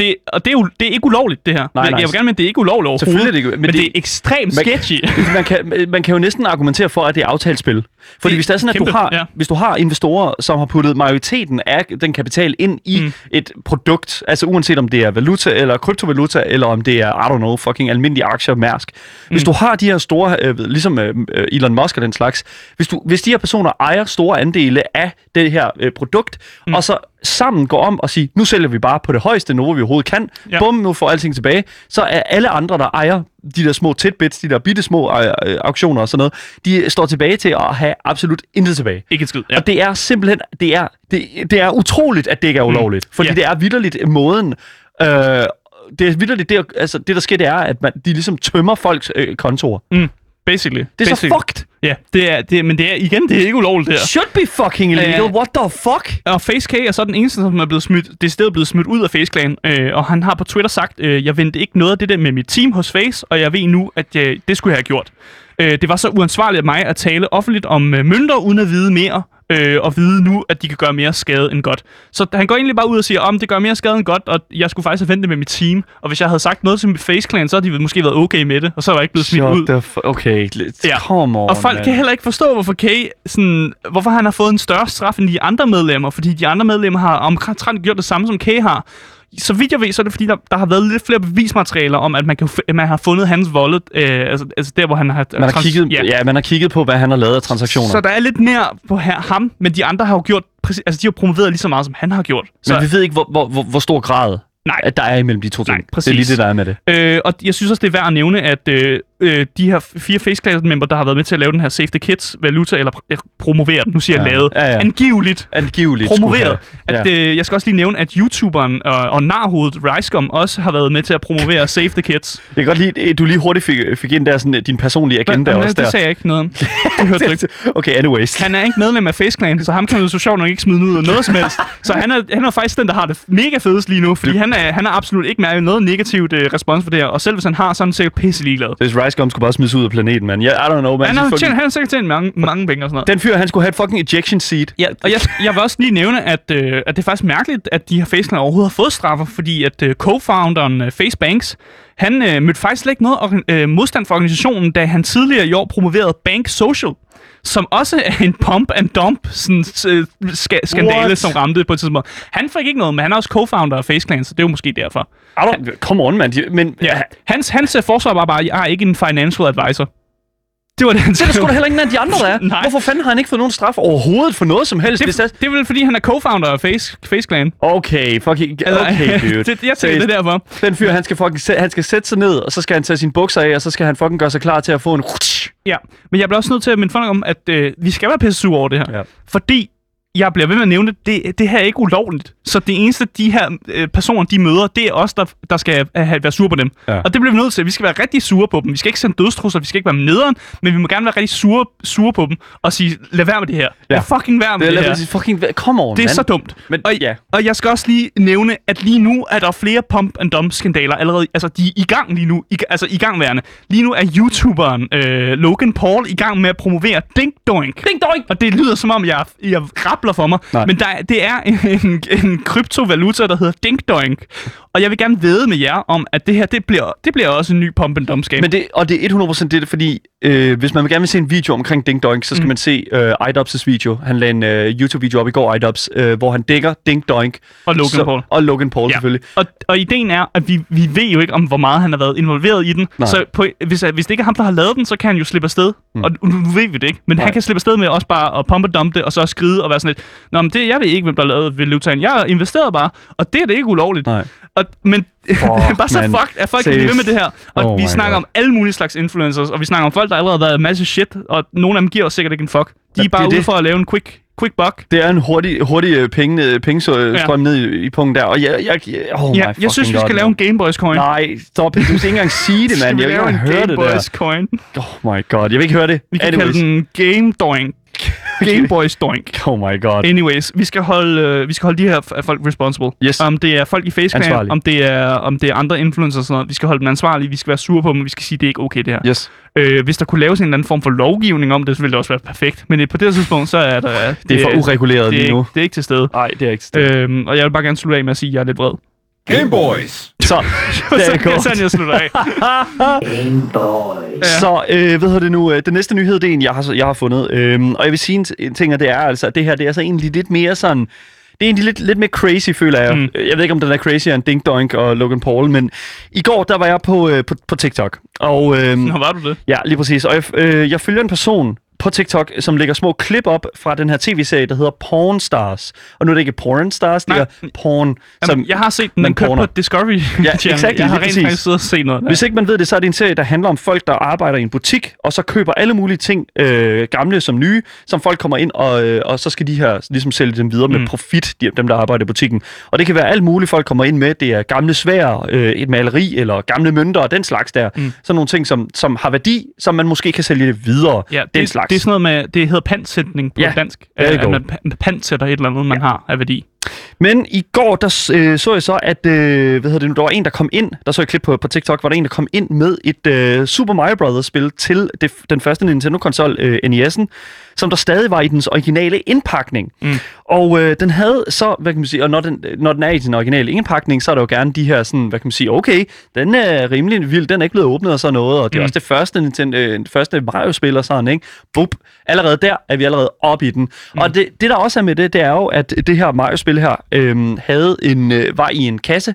Det, og det er, jo, det er ikke ulovligt, det her. Nej, jeg, nej. jeg vil gerne mene, det er ikke ulovligt overhovedet. Selvfølgelig er det ikke- men men, men det, det- er ekstremt Man- sketchy. man, kan, man kan jo næsten argumentere for, at det er aftalt spil. Fordi Det- hvis det er sådan, at du kæmpe, har, ja. hvis du har investorer, som har puttet majoriteten af den kapital ind i mm. et produkt, altså uanset om det er valuta eller kryptovaluta, eller om det er, I don't know, fucking almindelige aktier, Mærsk. Hvis du har de her store, øh, ligesom øh, øh, Elon Musk og den slags, hvis, du, hvis de her personer ejer store andele af det her øh, produkt, mm. og så sammen går om og siger, nu sælger vi bare på det højeste niveau, vi overhovedet kan, ja. Bum, nu får alting tilbage, så er alle andre, der ejer de der små tidbits, de der bitte små øh, øh, auktioner og sådan noget, de står tilbage til at have absolut intet tilbage. ikke et skid. Ja. Og det er simpelthen, det er, det, det er utroligt, at det ikke er ulovligt. Mm. Fordi Ja. det er vidderligt måden, øh, det er vidderligt, det, er- altså, det der sker, det er, at man, de ligesom tømmer folks øh, kontorer. Mm, basically. Det er så basically. fucked. Ja, det er, det, men det er, igen, det er ikke ulovligt, det her. Should be fucking illegal. Øh, What the fuck? Og FaceK er så den eneste, som er blevet smidt, det er stedet blevet smidt ud af FaceClan. Øh, og han har på Twitter sagt, øh, jeg vendte ikke noget af det der med mit team hos Face, og jeg ved nu, at øh, det skulle jeg have gjort. Øh, det var så uansvarligt af mig at tale offentligt om øh, mønter, uden at vide mere, øh, og vide nu, at de kan gøre mere skade end godt. Så han går egentlig bare ud og siger, om det gør mere skade end godt, og jeg skulle faktisk have ventet med mit team. Og hvis jeg havde sagt noget til mit FaceClan, så havde de måske været okay med det, og så var jeg ikke blevet smidt ud. Shut the f- okay, let's Ja. come on, Og folk man. kan heller ikke forstå, hvorfor Kay, sådan, hvorfor han har fået en større straf end de andre medlemmer, fordi de andre medlemmer har omtrent gjort det samme, som Kay har. Så vidt jeg ved, så er det fordi, der, der har været lidt flere bevismaterialer om, at man, kan, man har fundet hans wallet, øh, altså, altså der, hvor han har... Man har, kigget, ja. ja, man har kigget på, hvad han har lavet af transaktioner. Så der er lidt mere på her, ham, men de andre har jo gjort, præcis, altså de har promoveret lige så meget, som han har gjort. Så, Men vi ved ikke, hvor, hvor, hvor, hvor stor grad Nej. at der er imellem de to ting. Nej, det er præcis. lige det, der er med det. Øh, og jeg synes også, det er værd at nævne, at øh, øh, de her fire FaceClass-member, der har været med til at lave den her Save the Kids valuta, eller pr- øh, promovere den, nu siger jeg Ja. lavet, Ja, ja. angiveligt Angiveligt. promoveret. skulle At, øh, jeg skal også lige nævne, at YouTuberen og, og narhovedet Ricegum også har været med til at promovere Save the Kids. Jeg kan godt lide, at du lige hurtigt fik, fik ind der sådan, øh, din personlige agenda Men, også det der. sagde jeg ikke noget om. Det hørte du ikke. okay, anyways. Han er ikke medlem af FaceClan, så ham kan jo så sjovt nok ikke smide ud af noget som helst. Så han er, han er faktisk den, der har det mega fedest lige nu, fordi han er, han er absolut ikke mærket noget negativt øh, respons for det her. Og selv hvis han har, så er han sikkert pisse ligeglad. Hvis Ricegum skulle bare smides ud af planeten, man. Yeah, I don't know, man. Han har, Fucking- tjent, han har sikkert tjent mange, mange penge og sådan noget. Den fyr, han skulle have et fucking ejection seat. Ja, og jeg, jeg vil også lige nævne, at, øh, at det er faktisk mærkeligt, at de her FaceClan overhovedet har fået straffer, fordi at øh, co-founderen øh, FaceBanks, han øh, mødte faktisk slet ikke noget øh, modstand for organisationen, da han tidligere i år promoverede Bank Social, som også er en pump and dump sådan, øh, ska- skandale, What? som ramte på et tidspunkt. Han fik ikke noget, men han er også co-founder af FaceClan, så det er jo måske derfor. Don't, come on, man. De- Men Ja. Hans, hans jeg er ikke en financial advisor. Det var det, han det er der sgu da heller ingen af de andre, der er. Nej. Hvorfor fanden har han ikke fået nogen straf overhovedet for noget som helst? Hvis det, det er vel, fordi han er co-founder af Face, FaceClan. Okay, fucking, okay, dude. det, jeg tænker, det er derfor. Den fyr, han skal, fucking, han skal sætte sig ned, og så skal han tage sine bukser af, og så skal han fucking gøre sig klar til at få en... Ja, men jeg bliver også nødt til at minde folk om, at øh, vi skal være pisse sure over det her. Ja. Fordi jeg bliver ved med at nævne, det, det, det her er ikke ulovligt. Så det eneste, de her øh, personer, de møder, det er os, der, der skal have, være sure på dem. Ja. Og det bliver vi nødt til. Vi skal være rigtig sure på dem. Vi skal ikke sende dødstrusser, vi skal ikke være nederen, men vi må gerne være rigtig sure, sure på dem og sige, lad være med det her. Ja. Lad fucking være med Det det, er her. fucking... Come on, Det er man. så dumt. Men, og, ja. og jeg skal også lige nævne, at lige nu er der flere pump and dump skandaler allerede. Altså, de er i gang lige nu. I, altså, i gangværende. Lige nu er YouTuberen øh, Logan Paul i gang med at promovere Dink Doink. Ding dong! Og det lyder som om, jeg, jeg rappler for mig. Nej. Men der, er- det er en, en, kryptovaluta, der hedder Dink Doink. Og jeg vil gerne vide med jer om, at det her, det bliver, det bliver også en ny pump and dump. Men det, og det er 100% det, fordi øh, hvis man gerne vil se en video omkring Ding Doink, så skal mm. man se øh, iDubbbs' video. Han lagde en øh, YouTube-video op i går, iDubbbs, øh, hvor han dækker Ding Doink. Og Logan Paul. Og Logan Paul, ja. selvfølgelig. Og, og ideen er, at vi, vi ved jo ikke om, hvor meget han har været involveret i den. Nej. Så på, hvis, hvis det ikke er ham, der har lavet den, så kan han jo slippe afsted. Mm. Og nu, nu ved vi det ikke. Men Nej. han kan slippe afsted med også bare at pumpe dump det, og så skride og være sådan lidt, Nå, men det, jeg ved ikke, hvem der lavet valutaen. Jeg har investeret bare, og det er det ikke ulovligt. Nej. Og, men det er bare så man. fucked, at folk kan blive ved med det her. Og Oh vi snakker God. om alle mulige slags influencers, og vi snakker om folk, der allerede har været en masse shit, og nogle af dem giver os sikkert ikke en fuck. De Ja, er bare ude det. for at lave en quick, quick buck. Det er en hurtig, hurtig øh, penge, pengestrøm ja. ned i, i punkten der. Og jeg, jeg, jeg, oh Ja, jeg synes, vi skal God, lave en man. Gameboys coin. Nej, stop. Du skal ikke engang sige det, mand. Jeg vi vil ikke høre det der. coin? Oh my god, jeg vil ikke høre det. Vi kan Anyways. kalde den Game Doink. Game Boys Doink. Oh my god. Anyways, vi skal holde, øh, vi skal holde de her folk responsible. Yes. Om det er folk i Ansvarlige. om det er, om det er andre influencers og sådan noget. Vi skal holde dem ansvarlige, vi skal være sure på dem, vi skal sige, det er ikke okay det her. Yes. Øh, hvis der kunne laves en eller anden form for lovgivning om det, så ville det også være perfekt. Men på det her tidspunkt, så er der... Det er for ureguleret det er, lige nu. ikke, det er ikke til stede. Nej, det er ikke stedet. Øhm, og jeg vil bare gerne slutte af med at sige, at jeg er lidt vred. Game Boys. Så, der er det er sådan, jeg slutter af. Game Boys. Ja. Så øh, hvad hedder det nu? øh, Den næste nyhed, det er en, jeg har, jeg har fundet. Øhm, og jeg vil sige en, en ting, og det er altså, at det her det er så egentlig lidt mere sådan... Det er egentlig lidt, lidt mere crazy, føler jeg. Mm. Mm. Jeg ved ikke, om den er crazy end Ding Doink og Logan Paul, men i går, der var jeg på, øh, på, på TikTok. Og øhm, Nå, var du det? ja, lige præcis. Og jeg, øh, jeg følger en person på TikTok, som lægger små klip op fra den her tv-serie, der hedder Porn Stars. Og nu er det ikke Porn Stars, det er Porn. Jamen, jeg har set den, den kørte på Discovery Ja, exactly, Jeg har rent præcis. faktisk siddet og set noget der. Hvis ikke man ved det, så er det en serie, der handler om folk, der arbejder i en butik, og så køber alle mulige ting, øh, gamle som nye, som folk kommer ind, og, øh, og så skal de her ligesom sælge dem videre mm. Med profit, de, dem der arbejder i butikken. Og det kan være alt muligt, folk kommer ind med. Det er gamle svær, øh, et maleri, eller gamle mønter og den slags der. Mm. Sådan nogle ting, som, som har værdi, som man måske kan sælge videre. Ja, den det, slags. Det er sådan noget med, det hedder pantsætning på Ja, dansk. there you At go. man pa- pantsætter et eller andet, man har af værdi. Men i går, der øh, så jeg så, at øh, hvad hedder det nu, der var en, der kom ind, der så jeg et klip på, på TikTok, hvor der en, der kom ind med et øh, Super Mario Bros. spil til det, den første Nintendo-konsol, øh, NES'en, som der stadig var i dens originale indpakning. Mm. Og øh, den havde så, hvad kan man sige, og når den, når den er i sin originale indpakning, så er der jo gerne de her sådan, hvad kan man sige, okay, den er rimelig vild, den er ikke blevet åbnet og sådan noget, og det er Mm. også det første, Nintendo, øh, det første Mario-spil og sådan, ikke? Bup. Allerede der er vi allerede oppe i den. Mm. Og det, det, der også er med det, det er jo, at det her Mario-spil spil her øh, havde en, øh, var i en kasse,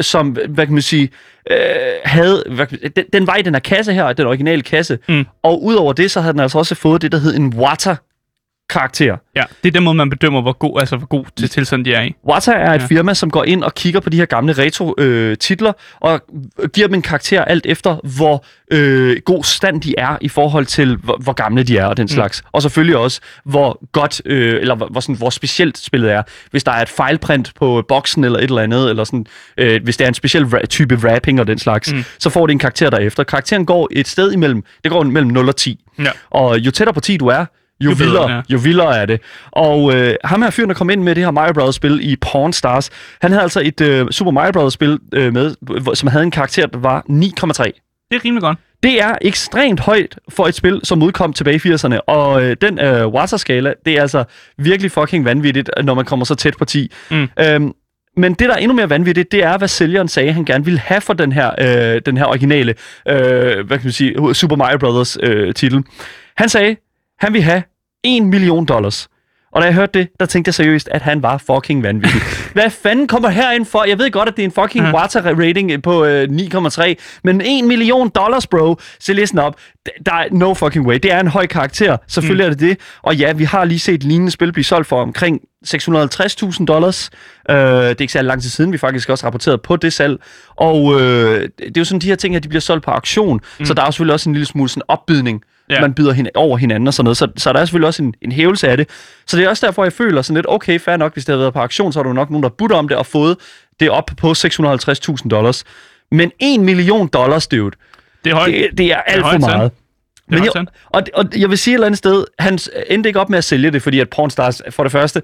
som, hvad kan man sige, øh, havde, hvad, den, den var i den her kasse her, den originale kasse, Mm. og udover det, så havde den altså også fået det, der hed en Wata karakter. Ja, det er den måde, man bedømmer, hvor god, altså, hvor god til tilstand de er i. Wata er et Ja. firma, som går ind og kigger på de her gamle retro-titler, og giver dem en karakter alt efter, hvor øh, god stand de er i forhold til, hvor, hvor gamle de er og den slags. Og selvfølgelig også, hvor godt, øh, eller hvor, hvor, sådan, hvor specielt spillet er. Hvis der er et fejlprint på boksen eller et eller andet, eller sådan, øh, hvis det er en speciel ra- type wrapping og den slags, mm. så får det en karakter derefter. Karakteren går et sted imellem, det går mellem 0 og 10. Ja. Og jo tættere på 10 du er, jo, Jo bedre, vildere, ja. jo vildere er det. Og øh, ham her fyren, der kom ind med det her Mario Bros. spil i Pawn Stars, han havde altså et øh, Super Mario Bros. spil øh, med, som havde en karakter, der var 9,3. Det er rimelig godt. Det er ekstremt højt for et spil, som udkom tilbage i 80'erne, og øh, den øh, Water-skala, det er altså virkelig fucking vanvittigt, når man kommer så tæt på 10. Mm. Øhm, men det, der er endnu mere vanvittigt, det er, hvad sælgeren sagde, han gerne ville have for den her, øh, den her originale øh, hvad kan man sige, Super Mario Brothers øh, titel. Han sagde, han ville have 1 million dollars. Og da jeg hørte det, der tænkte jeg seriøst, at han var fucking vanvittig. Hvad fanden kommer herind for? Jeg ved godt, at det er en fucking Ja. water rating på øh, 9,3, men 1 million dollars, bro. Så listen op. Der er no fucking way. Det er en høj karakter. Selvfølgelig mm. er det det. Og ja, vi har lige set lignende spil blive solgt for omkring 650.000 dollars. Øh, det er ikke særlig lang tid siden, vi faktisk også rapporteret på det salg. Og øh, det er jo sådan, de her ting, at de bliver solgt på auktion. Mm. Så der er selvfølgelig også en lille smule sådan opbydning. Ja. Man byder hin- over hinanden og sådan noget. Så, så der er selvfølgelig også en, en hævelse af det. Så det er også derfor, jeg føler sådan lidt, okay, fair nok, hvis det havde været på auktion, så er der jo nok nogen, der budt om det og fået det op på 650.000 dollars. Men 1 million dollars, dude, Det er højt. det, det er alt for højt tal. meget. Det er Men jeg, og, og jeg vil sige et eller andet sted, han endte ikke op med at sælge det, fordi at Pornstars, for det første,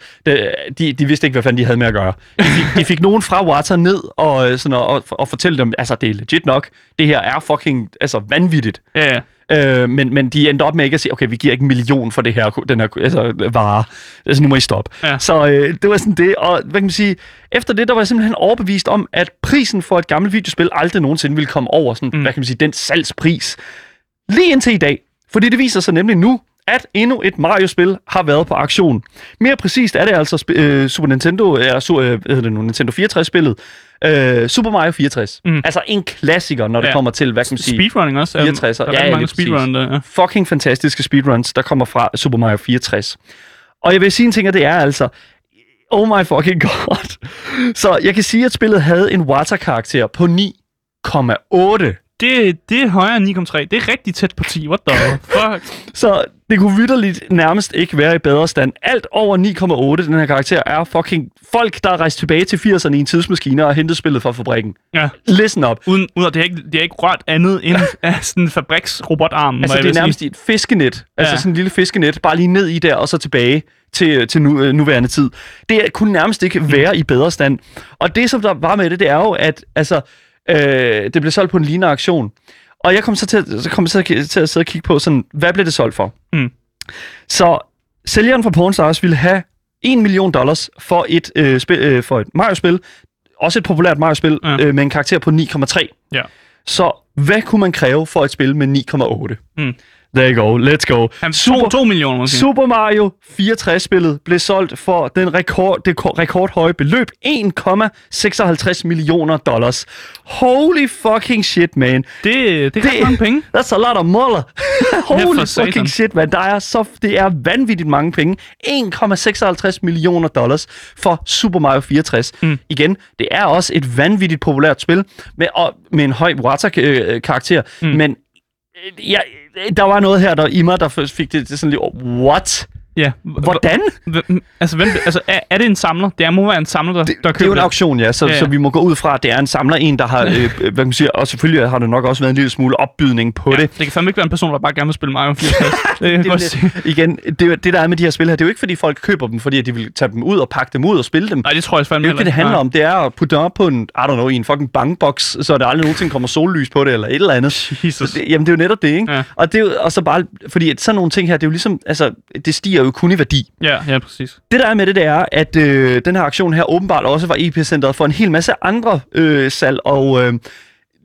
de, de vidste ikke, hvad fanden de havde med at gøre. De fik, de fik nogen fra Water ned og, øh, sådan, og, og, og fortælle dem, altså det er legit nok, det her er fucking altså, vanvittigt. Ja, ja. Øh, men, men de endte op med ikke at sige, okay, vi giver ikke en million for det her, den her altså, vare. Altså, nu må I stoppe. Ja. Så øh, det var sådan det, og hvad kan man sige, efter det, der var jeg simpelthen overbevist om, at prisen for et gammelt videospil aldrig nogensinde ville komme over sådan, mm. hvad kan man sige, den salgspris. Lige indtil i dag. Fordi det viser sig nemlig nu, at endnu et Mario-spil har været på aktion. Mere præcist er det altså øh, Super Nintendo, eller su- øh, hvad hedder det nu, Nintendo 64-spillet. Øh, Super Mario 64. Mm. Altså en klassiker, når det Ja. kommer til, hvad kan man sige... Speedrunning også. 64'er. Der er Ja, mange speedrun der, ja. fucking fantastiske speedruns, der kommer fra Super Mario 64. Og jeg vil sige en ting, og det er altså... Oh my fucking god. Så jeg kan sige, at spillet havde en water-karakter på 9,8. Det, det er højere end 9,3. Det er rigtig tæt på 10. What the fuck? Så det kunne vidderligt nærmest ikke være i bedre stand. Alt over 9,8, den her karakter, er fucking folk, der er rejst tilbage til 80'erne i en tidsmaskine og hentet spillet fra fabrikken. Ja. Listen up. Uden, uden det har ikke, det har ikke rørt andet end af sådan en fabriksrobotarm. Altså, det er nærmest sige. et fiskenet. Altså Ja. sådan en lille fiskenet, bare lige ned i der, og så tilbage til, til nu, øh, nuværende tid. Det kunne nærmest ikke Mm. være i bedre stand. Og det, som der var med det, det er jo, at altså, øh, det blev solgt på en lignende aktion. Og jeg kom så til, så kom så til at sidde og kigge på, sådan, hvad blev det solgt for? Mm. Så sælgeren fra Pornstars ville have 1 million dollars for et, øh, spil, øh, for et Mario-spil. Også et populært Mario-spil Ja. øh, med en karakter på 9,3. Ja. Så hvad kunne man kræve for et spil med 9,8? Mm. There you go. Let's go. Han, to, to millioner måske. Super Mario 64-spillet blev solgt for den rekord, det ko- rekordhøje beløb 1,56 millioner dollars. Holy fucking shit, man. Det, det er Det- mange penge. That's a lot of moller. Holy fucking shit, man. Der er så, det er vanvittigt mange penge. 1,56 millioner dollars for Super Mario 64. Mm. Igen, det er også et vanvittigt populært spil med, og, med en høj water-karakter. Mm. Men ja, der var noget her der i mig, der fik det det sådan lidt, what? Ja. Hvordan? Altså, hvem, altså er, er det en samler? Det er, må være en samler, der, der Det er jo køber en auktion, ja, så, Ja, ja, så vi må gå ud fra, at det er en samler, en, der har, øh, hvad kan man sige, og selvfølgelig har det nok også været en lille smule opbydning på Ja, det. det kan fandme ikke være en person, der bare gerne vil spille Mario 64. det Det, det, igen, det, det der er med de her spil her, det er jo ikke fordi folk køber dem, fordi de vil tage dem ud og pakke dem ud og spille dem. Nej, det tror jeg fandme Det er jo ikke det, det handler om. Det er at putte dem op på en, I don't know, i en fucking bankboks, så der aldrig nogensinde kommer sollys på det, eller et eller andet. Jesus. Det, jamen, det er jo netop det, ikke? Ja. Og, det er og så bare, fordi at sådan nogle ting her, det er jo ligesom, altså, det stiger jo kun i værdi. Ja, ja, præcis. Det der er med det, det er, at øh, den her aktion her åbenbart også var EP-centret for en hel masse andre øh, salg, og øh,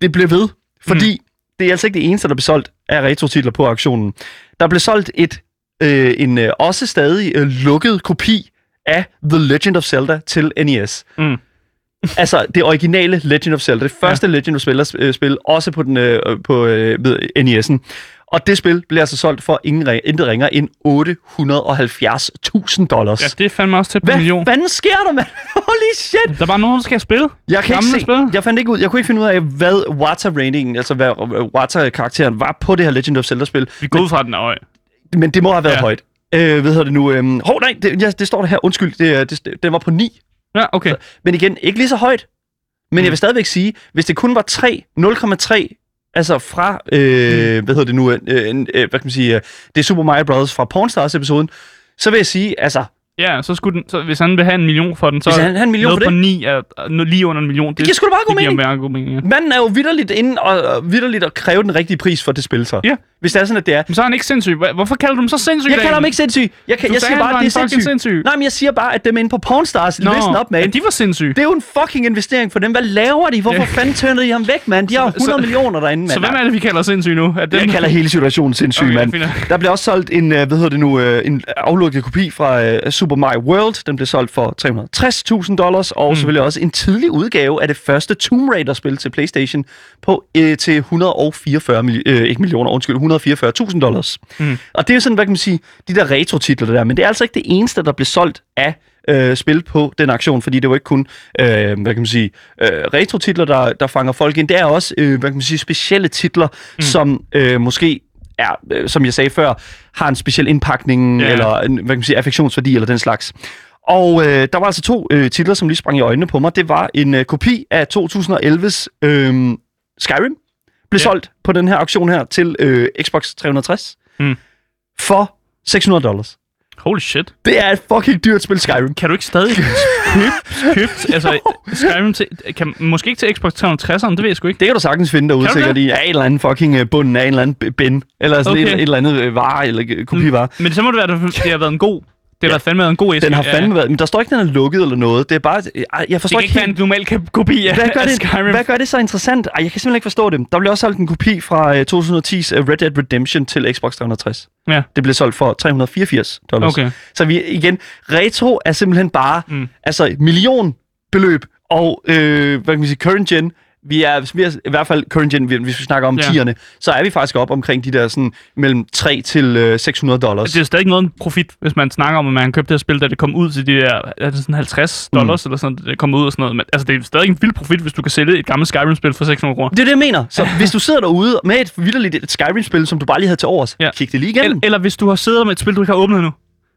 det blev ved, fordi mm. det er altså ikke det eneste, der blev solgt af retro-titler på aktionen. Der blev solgt et, øh, en øh, også stadig øh, lukket kopi af The Legend of Zelda til NES. Mm. altså det originale Legend of Zelda, det første ja. Legend of Zelda-spil, spil, også på, den, øh, på øh, ved NES'en. Og det spil blev altså solgt for ingen, intet ringer end 870.000 dollars. Ja, det er fandme også til på en Hvad million. fanden sker der, mand? Holy shit! Der er bare nogen, der skal spille. Jeg kan ikke Gamle se, spil. jeg fandt ikke ud, jeg kunne ikke finde ud af, hvad Wata-ratingen, altså hvad Wata-karakteren var på det her Legend of Zelda-spil. Vi går ud fra, den er høj. Men det må have været ja. Højt. Øh, hvad hedder det nu? Øhm, hov, nej, det, ja, det står der her. Undskyld, det, er- det, den var på 9. Ja, okay. Men igen, ikke lige så højt. Men mm. jeg vil stadigvæk sige, hvis det kun var 3, 0,3, altså fra, øh, mm. hvad hedder det nu, øh, øh, hvad kan man sige, øh, det er Super Mario Bros. fra Pornstars-episoden, så vil jeg sige, altså, Ja, så skulle den, så hvis han vil have en million for den, så Hvis han have en million noget for på det? 9 er er lige under en million. det giver sgu da bare god det mening. meget god mening, ja. Manden er jo vidderligt inde og, og vidderligt at kræve den rigtige pris for det spil, så. Ja. Hvis det er sådan, at det er. Men så er han ikke sindssyg. Hvorfor kalder du ham så sindssyg? Jeg kalder ham ikke sindssyg. Jeg, kan, Du jeg sagde, siger han bare, at det er sindssygt. sindssyg. Nej, men jeg siger bare, at dem inde på Pornstars, Nå, listen up, man. ja, de var sindssyge. Det er jo en fucking investering for dem. Hvad laver de? Hvorfor Ja. fanden tørnede de ham væk, mand? De har jo Så- 100 så- millioner derinde, mand. Så hvem er det, vi kalder sindssyg nu? Er den... Jeg kalder hele situationen sindssyg, Okay, mand. Der blev også solgt en, øh, hvad hedder det nu, øh, en aflukket kopi fra øh, Super Mario World. Den blev solgt for 360.000 dollars, og mm. selvfølgelig også en tidlig udgave af det første Tomb Raider-spil til PlayStation på øh, til 144 mil- øh, ikke millioner, undskyld, 144.000 dollars. Mm. Og det er jo sådan, hvad kan man sige, de der retro-titler der, men det er altså ikke det eneste, der blev solgt af øh, spil på den aktion, fordi det var ikke kun, øh, hvad kan man sige, øh, retro-titler, der, der fanger folk ind. Det er også, øh, hvad kan man sige, specielle titler, mm. som øh, måske er, øh, som jeg sagde før, har en speciel indpakning, yeah. eller en, hvad kan man sige, affektionsværdi, eller den slags. Og øh, der var altså to øh, titler, som lige sprang i øjnene på mig. Det var en øh, kopi af 2011's øh, Skyrim, blev Ja. solgt på den her auktion her til øh, Xbox 360 Mm. for 600 dollars. Holy shit. Det er et fucking dyrt spil, Skyrim. Kan du ikke stadig købe, købe altså Skyrim til, kan, måske ikke til Xbox 360'eren, det ved jeg sgu ikke. Det kan du sagtens finde derude, sikkert i af en eller anden fucking øh, bunden af en eller anden bin, eller sådan Okay. et, et eller andet øh, vare, eller øh, kopivare. Men så må det være, at det har været en god, det har Ja. fandme været en god æske. Den har Ja, fandme været, men der står ikke, den er lukket eller noget. Det er bare, jeg, Det forstår kan ikke ikke være en helt, normal kopi af, hvad gør, det, Skyrim. hvad gør det så interessant? Ej, jeg kan simpelthen ikke forstå det. Der blev også solgt en kopi fra øh, 2010's øh, Red Dead Redemption til Xbox 360. Ja. Det blev solgt for 384 dollars. Okay. Så vi igen, retro er simpelthen bare, Mm. altså millionbeløb, og øh, hvad kan man sige, current gen, vi er, vi er i hvert fald current gen, hvis vi snakker om Ja. tierne, så er vi faktisk op omkring de der sådan mellem 3 til øh, 600 dollars. Det er stadig ikke noget profit, hvis man snakker om, at man købte det her spil, da det kom ud til de der er det sådan 50 dollars, mm. eller sådan, det kom ud og sådan noget. Men altså, det er stadig en vild profit, hvis du kan sælge et gammelt Skyrim-spil for 600 kroner. Det er det, jeg mener. Så hvis du sidder derude med et vidderligt et Skyrim-spil, som du bare lige havde til overs, Ja. kig det lige igennem. Eller, eller hvis du har siddet med et spil, du ikke har åbnet nu.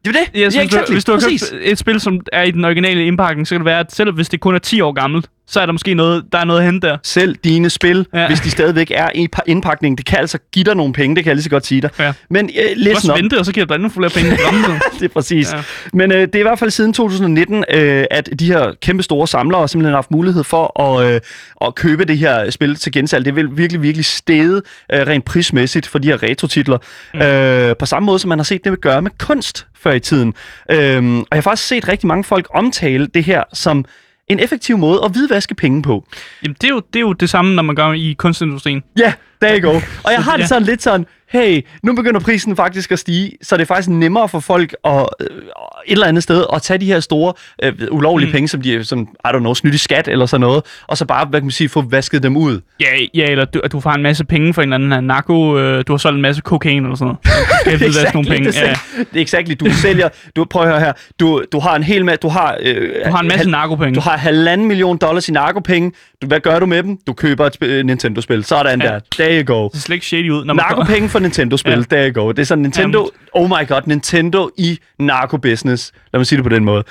det er det. Ja, så ja hvis, du, exactly. hvis du har Præcis. købt et spil, som er i den originale indpakning, så kan det være, at selv hvis det kun er 10 år gammelt, så er der måske noget, der er noget hente der. Selv dine spil, Ja. hvis de stadigvæk er i pa- indpakningen, det kan altså give dig nogle penge, det kan jeg lige så godt sige dig. Ja. Men øh, kan listen også op. vente, og så giver det dig endnu flere penge i fremtiden. det er præcis. Ja. Men øh, det er i hvert fald siden 2019, øh, at de her kæmpe store samlere simpelthen har haft mulighed for at, øh, at købe det her spil til gensalg. Det vel virkelig, virkelig steget øh, rent prismæssigt for de her retro-titler. Mm. Øh, på samme måde, som man har set det gøre med kunst før i tiden. Øh, og jeg har faktisk set rigtig mange folk omtale det her som en effektiv måde at hvidvaske penge på. Jamen, det er, jo, det er jo det samme, når man gør i kunstindustrien. Ja, there you go. Og jeg har det sådan lidt sådan, hey, nu begynder prisen faktisk at stige, så det er faktisk nemmere for folk at, øh, et eller andet sted at tage de her store øh, ulovlige Mm. penge, som de som, I don't know, snydt i skat eller sådan noget, og så bare, hvad kan man sige, få vasket dem ud. Ja, ja eller du, at du får en masse penge for en eller anden narko, øh, du har solgt en masse kokain eller sådan noget. Du skal hvidvaske nogle penge. det, er Ja. exactly, det er exactly. Du sælger, du, prøv at høre her, du, du har en hel masse, du har... Øh, Du har en masse hal- narkopenge. Du har halvanden million dollars i narkopenge. Hvad gør du med dem? Du køber et sp- Nintendo-spil. Sådan Ja. der. There you go. Det ser slet ikke shady ud. Når man Narkopenge for Nintendo-spil, Ja. there you go. Det er sådan Nintendo, oh my god, Nintendo i narko-business. Lad mig sige det på den måde.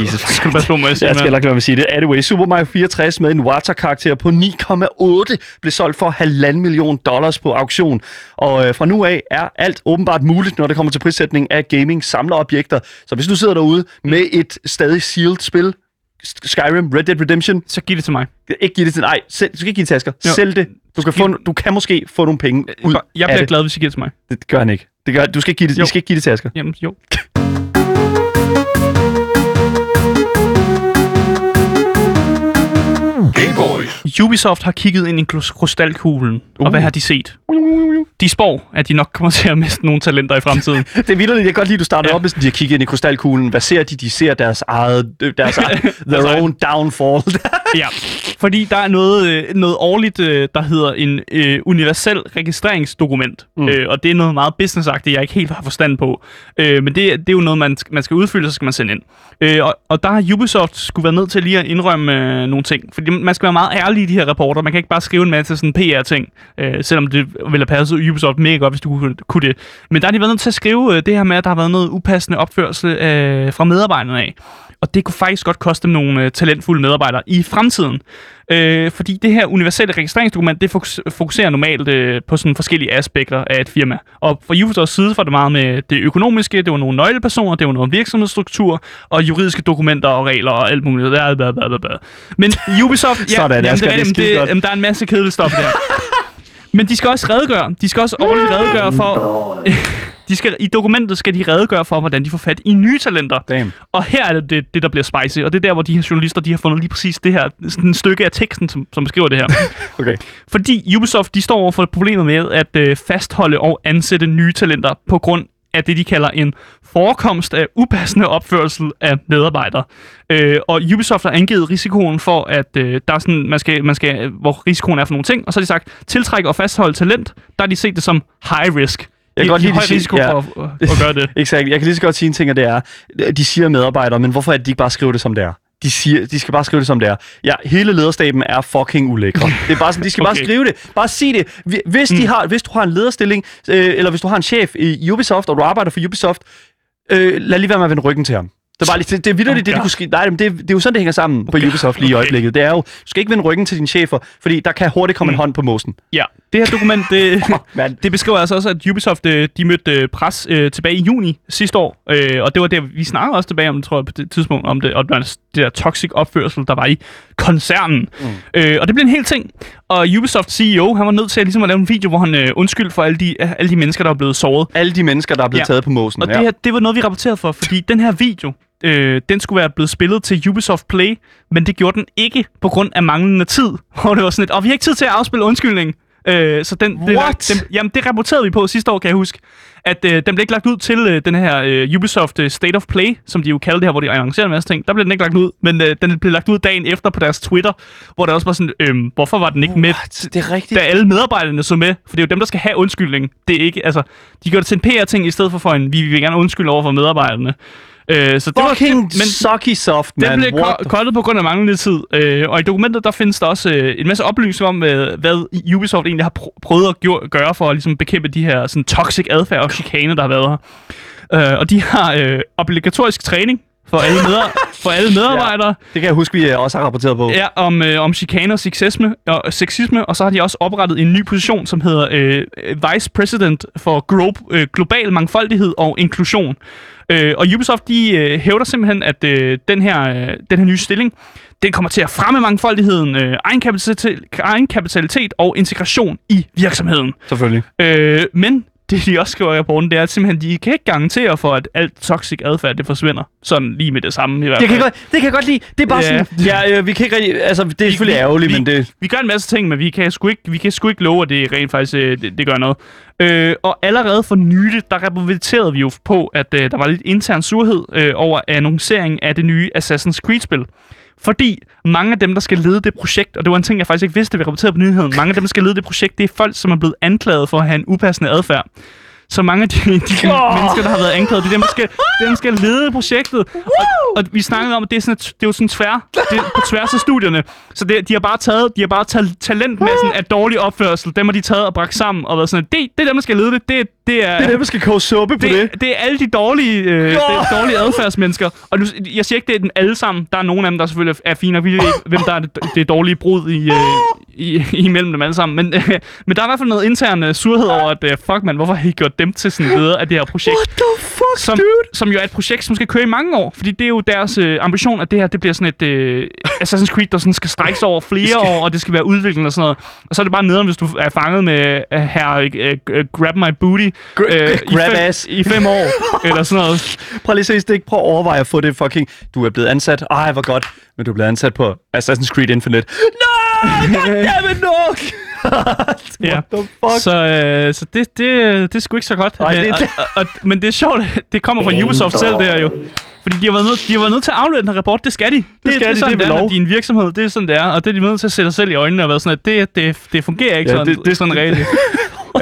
Jesus. skal med at sige, Jeg skal nok lade mig sige det. Anyway, Super Mario 64 med en Water-karakter på 9,8 blev solgt for halvanden million dollars på auktion. Og øh, fra nu af er alt åbenbart muligt, når det kommer til prissætning af gaming samlerobjekter. Så hvis du sidder derude med et stadig sealed spil, Skyrim, Red Dead Redemption, Så giv det til mig. ikke give det til nej, selv, du skal ikke give det til Asger. Jo. Sælg det. Du kan, få, du kan måske få nogle penge ud Jeg bliver det. glad, hvis I giver det til mig. Det gør han ikke. Det gør, du skal ikke give det, Jo. I skal ikke give det til Asger. Jamen, jo. Ubisoft har kigget ind i krys- krystalkuglen, uh. og hvad har de set? De spår, at de nok kommer til at miste nogle talenter i fremtiden. Det er vildt, jeg kan godt lide, at du starter Ja. op med sådan, de har kigget ind i krystalkuglen. Hvad ser de? De ser deres eget, deres eget, their own downfall. ja, fordi der er noget, øh, noget årligt, øh, der hedder en øh, universel registreringsdokument. Mm. Øh, og det er noget meget businessagtigt, jeg ikke helt har forstand på. Øh, men det, det er jo noget, man, man skal udfylde, så skal man sende ind. Øh, og, og der har Ubisoft skulle være nødt til lige at indrømme øh, nogle ting. Fordi man skal være meget ærlig i de her rapporter. Man kan ikke bare skrive en masse sådan PR-ting, øh, selvom det ville have passet Ubisoft mega godt, hvis du kunne, kunne det. Men der har de været nødt til at skrive øh, det her med, at der har været noget upassende opførsel øh, fra medarbejderne af. Og det kunne faktisk godt koste dem nogle øh, talentfulde medarbejdere i fremtiden. Øh, fordi det her universelle registreringsdokument, det fokus- fokuserer normalt øh, på sådan forskellige aspekter af et firma. Og fra Ubisofts side var det meget med det økonomiske, det var nogle nøglepersoner, det var noget virksomhedsstruktur, og juridiske dokumenter og regler og alt muligt. Bla, bla, bla, bla, bla. Men Ubisoft, ja, Sådan, jamen, det, er det det, jamen, der er en masse kedeligt stof der. Men de skal også redegøre. De skal også årligt redegøre for... De skal, I dokumentet skal de redegøre for, hvordan de får fat i nye talenter. Damn. Og her er det, det det, der bliver spicy, og det er der, hvor de her journalister de har fundet lige præcis det her sådan et stykke af teksten, som, som beskriver det her. Okay. Fordi Ubisoft de står over for problemet med at øh, fastholde og ansætte nye talenter på grund af det, de kalder en forekomst af upassende opførsel af medarbejdere. Øh, og Ubisoft har angivet risikoen for, at øh, der er sådan, man skal, man skal, hvor risikoen er for nogle ting, og så har de sagt, tiltrække og fastholde talent, der har de set det som high risk. Jeg kan godt lide, de siger- risiko ja. for at, at, gøre det. Exakt. Jeg kan lige så godt sige en ting, og det er, de siger medarbejdere, men hvorfor er det, de ikke bare skriver det, som det er? De, siger, de skal bare skrive det, som det er. Ja, hele lederstaben er fucking ulækre. Det er bare sådan, de skal okay. Bare skrive det. Bare sig det. Vi- Hvis, de har, hvis du har en lederstilling, øh, eller hvis du har en chef i Ubisoft, og du arbejder for Ubisoft, øh, lad lige være med at vende ryggen til ham. Det er, bare, lige- det, det er Oh det, det, kunne skrive. Nej, men det, det er jo sådan, det hænger sammen på Ubisoft lige i Okay. øjeblikket. Det er jo, du skal ikke vende ryggen til dine chefer, fordi der kan hurtigt komme mm. en hånd på mosen. Ja, det her dokument, det, mand. det beskriver altså også, at Ubisoft øh, de mødte øh, pres øh, tilbage i juni sidste år. Øh, og det var der, vi snakkede også tilbage om, tror jeg, på det tidspunkt, om det, og det der toxic opførsel, der var i koncernen. Mm. Øh, og det blev en hel ting. Og Ubisoft CEO, han var nødt til at, ligesom at lave en video, hvor han øh, undskyldte for alle de, alle de mennesker, der var blevet såret. Alle de mennesker, der er blevet Ja. ja. taget på mosen. Og det, her, det var noget, vi rapporterede for, fordi den her video, øh, den skulle være blevet spillet til Ubisoft Play, men det gjorde den ikke på grund af manglende tid. Hvor det var sådan et, og vi har ikke tid til at afspille undskyldning. Øh, så den, blev lagt, den, jamen, det rapporterede vi på sidste år, kan jeg huske. At øh, den blev ikke lagt ud til øh, den her øh, Ubisoft øh, State of Play, som de jo kalder det her, hvor de annoncerer en masse ting. Der blev den ikke lagt ud, men øh, den blev lagt ud dagen efter på deres Twitter, hvor der også var sådan, øh, hvorfor var den ikke med, What? Det er rigtigt. da alle medarbejderne så med, for det er jo dem, der skal have undskyldning. Det er ikke, altså, de gør det til en PR-ting i stedet for for en, vi vil gerne undskylde over for medarbejderne. Øh, så det var, Fucking men sucky soft, man. den blev kottet på grund af manglende tid. Øh, og i dokumentet, der findes der også øh, en masse oplysninger om, øh, hvad Ubisoft egentlig har pr- prøvet at gjort, gøre for at ligesom, bekæmpe de her sådan, toxic adfærd og chikane, der har været her. Øh, og de har øh, obligatorisk træning for alle, medar- for alle medarbejdere. Det kan jeg huske, vi øh, også har rapporteret på. Ja, om, øh, om chikane og sexisme, og sexisme, og så har de også oprettet en ny position, som hedder øh, Vice President for Glo- øh, Global Mangfoldighed og Inklusion. Øh, og Ubisoft, de øh, hævder simpelthen, at øh, den, her, øh, den her nye stilling, den kommer til at fremme mangfoldigheden, øh, egenkapitalitet, egenkapitalitet og integration i virksomheden. Selvfølgelig. Øh, men det, de også skriver i rapporten, det er at simpelthen, de kan ikke garantere for, at alt toxic adfærd, det forsvinder. Sådan lige med det samme i hvert Det fald. kan, jeg godt, det kan jeg godt lide. Det er bare Ja. sådan, ja, øh, vi kan ikke rigtig, altså det er selvfølgelig ærgerligt, vi, men det... Vi gør en masse ting, men vi kan sgu ikke, vi kan sgu ikke love, at det rent faktisk øh, det, det gør noget. Øh, og allerede for nylig, der rapporterede vi jo på, at øh, der var lidt intern surhed øh, over annoncering af det nye Assassin's Creed-spil. Fordi mange af dem, der skal lede det projekt, og det var en ting, jeg faktisk ikke vidste, vi rapporterede på nyheden, mange af dem, der skal lede det projekt, det er folk, som er blevet anklaget for at have en upassende adfærd. Så mange af de, de Åh! mennesker, der har været anklaget, det er dem, der skal, dem, der skal lede projektet. Og, og vi snakkede om, at det er, sådan, et- det er jo sådan tvær, det er på tværs af studierne. Så det, de har bare taget, de har bare taget talentmassen af dårlig opførsel. Dem har de taget og bragt sammen og været sådan, det, det er dem, der skal lede det. Det, det er, Det er dem, der skal koge suppe på det. det, det er alle de dårlige, øh, det er dårlige adfærdsmennesker. Og nu, jeg siger ikke, det er dem alle sammen. Der er nogle af dem, der selvfølgelig er fine, og vi ved ikke, hvem der er det, det dårlige brud i, øh, i, imellem dem alle sammen. Men, øh, men der er i hvert fald noget intern øh, surhed over, at øh, fuck man, hvorfor har I gjort dem til sådan leder af det her projekt? What the fuck, som, dude? som jo er et projekt, som skal køre i mange år. Fordi det er jo deres øh, ambition, at det her det bliver sådan et øh, Assassin's Creed, der sådan skal strækkes over flere år, og det skal være udvikling og sådan noget. Og så er det bare nederen, hvis du er fanget med uh, her øh, øh, Grab My Booty Gr- øh, i, fem, ass. i fem år, eller sådan noget. Prøv lige at se stik. Prøv at overveje at få det fucking... Du er blevet ansat. Ej, hvor godt. Men du er blevet ansat på Assassin's Creed Infinite. Nej! Goddammit nok! Ja. the fuck? Så, øh, så det, det, det er sgu ikke så godt. Nej, det- og, og, og, men det er sjovt, det kommer fra Ubisoft selv, det her jo. Fordi de har været nødt, de har været nødt til at aflevere den her rapport. Det skal de. Det, skal det de, sådan, det er lov. en virksomhed. Det er sådan, det er. Og det er de nødt til at sætte sig selv i øjnene og være sådan, at det, det, det fungerer ikke Ja, sådan, det- det, det- det, sådan rigtigt.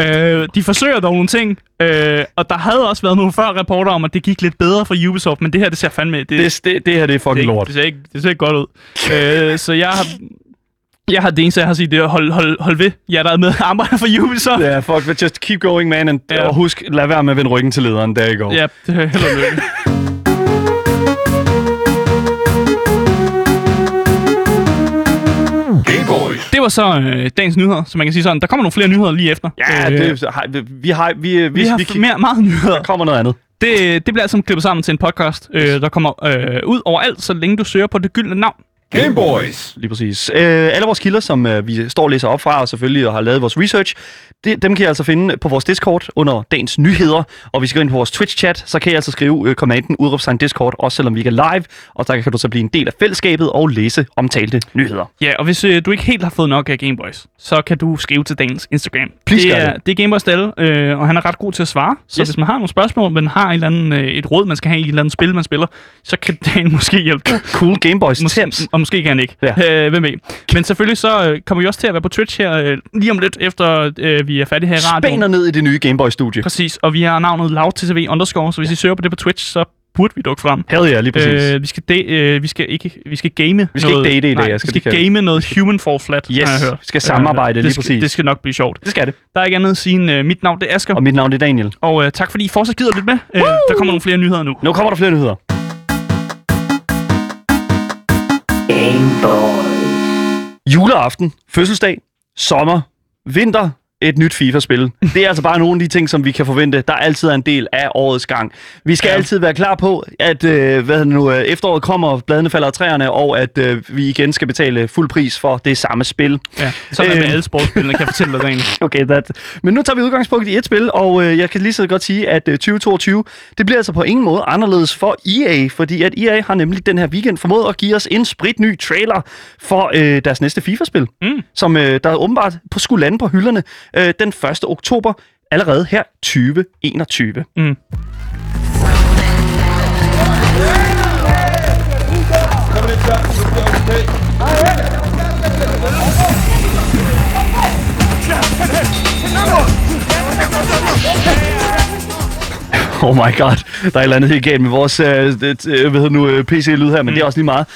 Øh, de forsøger dog nogle ting, øh, og der havde også været nogle før rapporter om, at det gik lidt bedre for Ubisoft, men det her, det ser fandme... Det, Det, det, det her, det er fucking det, lort. det, ser ikke, det ser ikke godt ud. øh, så jeg har... Jeg har det eneste, jeg har sagt, det er hold, hold, hold ved. Jeg der er med arbejder for Ubisoft. Ja, fuck, but just keep going, man. And, Ja. Og husk, lad være med at vende ryggen til lederen. Der you go. Ja, det er held og lykke. Var så øh, dagens nyheder, så man kan sige sådan. Der kommer nogle flere nyheder lige efter. Ja, Øh, det, har, vi, vi har, vi, vi, vi har vi, vi mere, meget nyheder. der kommer noget andet. Det, det bliver altså klippet sammen til en podcast, øh, der kommer øh, ud overalt, så længe du søger på det gyldne navn. Gameboys. Lige præcis. Øh, alle vores kilder, som øh, vi står og læser op fra, og selvfølgelig har lavet vores research, det, dem kan I altså finde på vores Discord under dagens nyheder. Og hvis I går ind på vores Twitch-chat, så kan I altså skrive øh, kommanden udråbstegn Discord, også selvom vi ikke er live. Og der kan du så blive en del af fællesskabet og læse omtalte nyheder. Ja, og hvis øh, du ikke helt har fået nok af Gameboys, så kan du skrive til dagens Instagram. Please det, er, det. det er Gameboys Dalle, øh, og han er ret god til at svare. Så Yes. hvis man har nogle spørgsmål, men har et, eller andet, øh, et råd, man skal have i et eller andet spil, man spiller, så kan Dan måske hjælpe. Cool Gameboys Måske, tips. Og måske kan han ikke. Ja. Øh, hvem ved. Men selvfølgelig så øh, kommer vi også til at være på Twitch her øh, lige om lidt, efter øh, vi er færdige her i radioen. Spænder ned i det nye Gameboy-studie. Præcis, og vi har navnet LoudTTV underscore, så hvis I søger på det på Twitch, så burde vi dukke frem. Hell yeah, lige præcis. Øh, vi, skal de, øh, vi skal ikke vi skal game Vi skal noget, ikke date i dag, jeg skal vi det skal kalde game noget human fall flat, Yes, har jeg hørt. vi skal samarbejde, det lige skal, præcis. Det skal nok blive sjovt. det skal det. Der er ikke andet at sige end, uh, mit navn det er Asger, Og mit navn er Daniel. og uh, tak fordi I fortsat gider lidt med. Uh, der kommer nogle flere nyheder nu. Nu kommer der flere nyheder. Game Boy. Juleaften, fødselsdag, sommer, vinter, et nyt FIFA-spil. Det er altså bare nogle af de ting, som vi kan forvente, der altid er en del af årets gang. Vi skal ja. Altid være klar på, at øh, hvad nu, øh, efteråret kommer, bladene falder af træerne, og at øh, vi igen skal betale fuld pris for det samme spil. Ja, sådan er Øh. med alle sportsspillene, kan jeg fortælle dig rent. Okay, that. Men nu tager vi udgangspunkt i et spil, og øh, jeg kan lige så godt sige, at øh, 2022, det bliver altså på ingen måde anderledes for EA, fordi at EA har nemlig den her weekend formået at give os en spritny trailer for øh, deres næste FIFA-spil, Mm. som øh, der åbenbart på skulle lande på hylderne øh, den 1. oktober, allerede her 2021. Mm. Oh my god, der er et eller andet helt galt med vores øh, øh, hvad hedder nu, øh, PC-lyd her, men mm. det er også lige meget.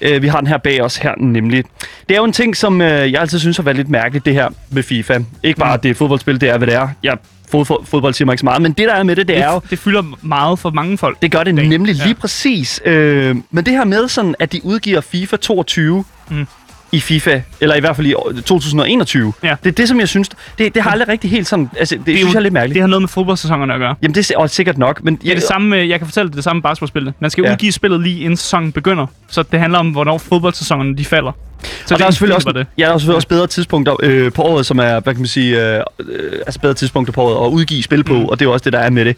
Øh, vi har den her bag os her, nemlig. Det er jo en ting, som øh, jeg altid synes har været lidt mærkeligt, det her med FIFA. Ikke bare, at det er fodboldspil, det er, hvad det er. Jeg, fod, fodbold siger mig ikke så meget, men det, der er med det, det er jo, Det, det fylder meget for mange folk. det gør det dag. nemlig Ja. lige præcis. Øh, men det her med sådan, at de udgiver FIFA 22 Mm. I FIFA, eller i hvert fald i år- 2021. Ja. Det er det, som jeg synes, det, det har aldrig rigtig helt sådan, altså det, det er synes jo- jeg er lidt mærkeligt. Det har noget med fodboldsæsonerne at gøre. Jamen det er sikkert nok, men Det er det samme jeg kan fortælle det, det samme basketballspillet. Man skal Ja. ja. udgive spillet lige inden sæsonen begynder. Så det handler om, hvornår fodboldsæsonerne de falder. Så og der er selvfølgelig også, det. ja, der er selvfølgelig også bedre tidspunkter øh, på året, som er, hvad kan man sige, øh, øh, altså bedre tidspunkter på året at udgive spil på, mm. og det er også det, der er med det.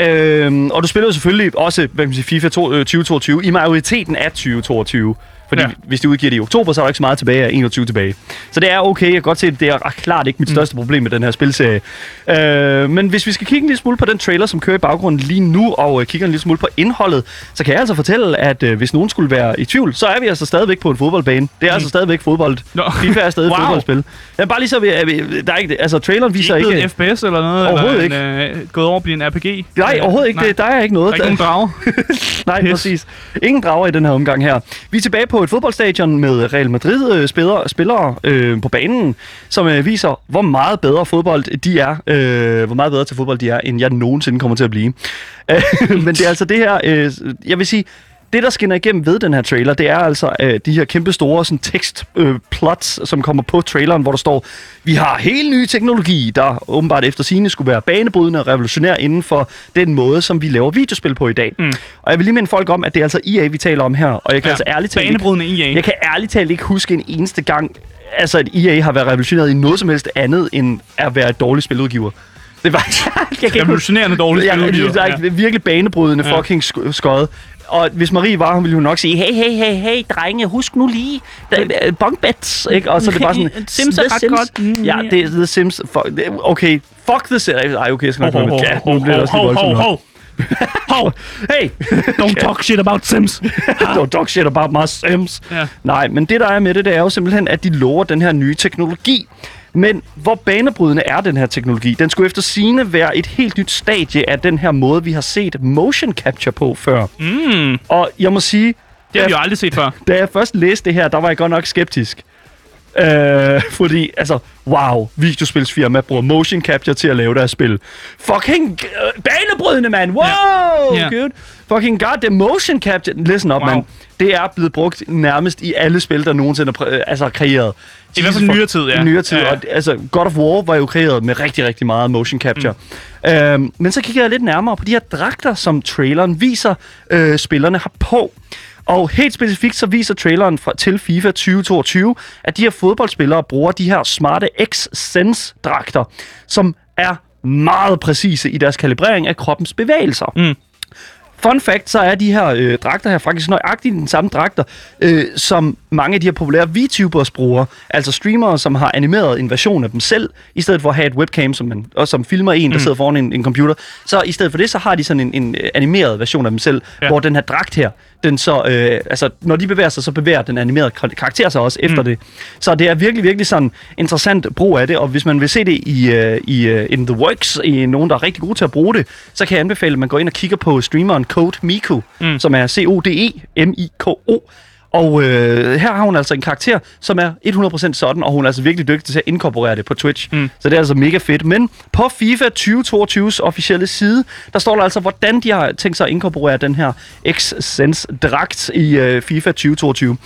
Øh, og du spiller jo selvfølgelig også, hvad kan man sige, FIFA to, øh, 2022 i majoriteten af 2022. Fordi ja. Hvis de udgiver det i oktober, så er der ikke så meget tilbage af 21 tilbage. Så det er okay. Jeg kan godt se, at det er klart ikke mit Mm. største problem med den her spilserie. Øh, men hvis vi skal kigge en lille smule på den trailer, som kører i baggrunden lige nu, og øh, kigger en lille smule på indholdet, så kan jeg altså fortælle, at øh, hvis nogen skulle være i tvivl, så er vi altså stadigvæk på en fodboldbane. Det er mm. altså stadigvæk fodbold. Nå. FIFA er stadig wow. Fodboldspil. Ja, bare lige så vi, er vi, der er ikke, altså traileren viser er ikke ikke... FPS eller noget? Overhovedet eller En, øh, gået over at blive en RPG? Nej, Øh, overhovedet ikke. Nej, Det, der er ikke der noget. er ikke nogen drager. Nej, Pis. præcis. Ingen drager i den her omgang her. Vi er tilbage på et fodboldstadion med Real Madrid-spillere øh, spillere, øh, på banen, som øh, viser, hvor meget bedre fodbold de er. Øh, hvor meget bedre til fodbold de er, end jeg nogensinde kommer til at blive. Øh, Men det er altså det her... Øh, jeg vil sige, det, der skinner igennem ved den her trailer, det er altså øh, de her kæmpe store sådan, tekstplots, øh, plots, som kommer på traileren, hvor der står, vi har helt ny teknologi, der åbenbart efter sigende skulle være banebrydende og revolutionær inden for den måde, som vi laver videospil på i dag. Mm. Og jeg vil lige minde folk om, at det er altså EA, vi taler om her, og jeg kan ja, altså ærligt talt ikke, EA. jeg kan ærligt talt ikke huske en eneste gang, altså at EA har været revolutioneret i noget som helst andet, end at være et dårligt spiludgiver. Det var... jeg kan Revolutionerende dårligt Ja, spil. det er ikke virkelig banebrydende Ja. fucking sk- skøjet. Og hvis Marie var, hun ville hun nok sige, hey, hey, hey, hey, drenge, husk nu lige, der- bets, ikke? Og så er det bare sådan, Sims er ret Sims. godt. Mm, Ja, ja. det er The Sims. Fuck, okay, fuck The Sims. Ej, okay, jeg skal nok hov, med. Ja, hov, nu bliver det også lidt hov, voldsomt. hov, Hey, don't talk shit about Sims. don't talk shit about my Sims. Ja. Nej, men det der er med det, det er jo simpelthen, at de lover den her nye teknologi. Men hvor banebrydende er den her teknologi? Den skulle efter sine være et helt nyt stadie af den her måde, vi har set motion capture på før. Mm, Og jeg må sige, det har vi jo aldrig set før. da jeg først læste det her, der var jeg godt nok skeptisk. Øh, fordi, altså, wow, videospilsfirma bruger motion capture til at lave deres spil. Fucking øh, banebrydende, mand! Wow, Ja. yeah. good. Fucking god, det motion capture. Listen up, Wow. man. Det er blevet brugt nærmest i alle spil, der nogensinde er øh, altså, kreeret. I hvert fald nyere tid, ja. I nyere tid. Ja, ja. Og, altså, God of War var jo kreeret med rigtig, rigtig meget motion capture. Mm. Øhm, men så kigger jeg lidt nærmere på de her dragter, som traileren viser, øh, spillerne har på. Og helt specifikt så viser traileren fra, til FIFA 2022, at de her fodboldspillere bruger de her smarte X-Sense-dragter, som er meget præcise i deres kalibrering af kroppens bevægelser. Mm. Fun fact, så er de her øh, dragter her faktisk nøjagtigt den samme dragter, øh, som mange af de her populære VTubers bruger. Altså streamere, som har animeret en version af dem selv, i stedet for at have et webcam, som, man, og som filmer en, der sidder foran en, en computer. Så i stedet for det, så har de sådan en, en øh, animeret version af dem selv, ja. hvor den her dragt her, den så, øh, altså når de bevæger sig, så bevæger den animerede kar- karakter sig også efter det. Så det er virkelig, virkelig sådan interessant brug af det, og hvis man vil se det i, øh, i uh, in the works, i nogen, der er rigtig gode til at bruge det, så kan jeg anbefale, at man går ind og kigger på streameren Code Miku, mm. som er C-O-D-E-M-I-K-O. Og øh, her har hun altså en karakter, som er 100% sådan, og hun er altså virkelig dygtig til at inkorporere det på Twitch. Mm. Så det er altså mega fedt. Men på FIFA 2022's officielle side, der står der altså, hvordan de har tænkt sig at inkorporere den her X-Sense-dragt i øh, FIFA 2022.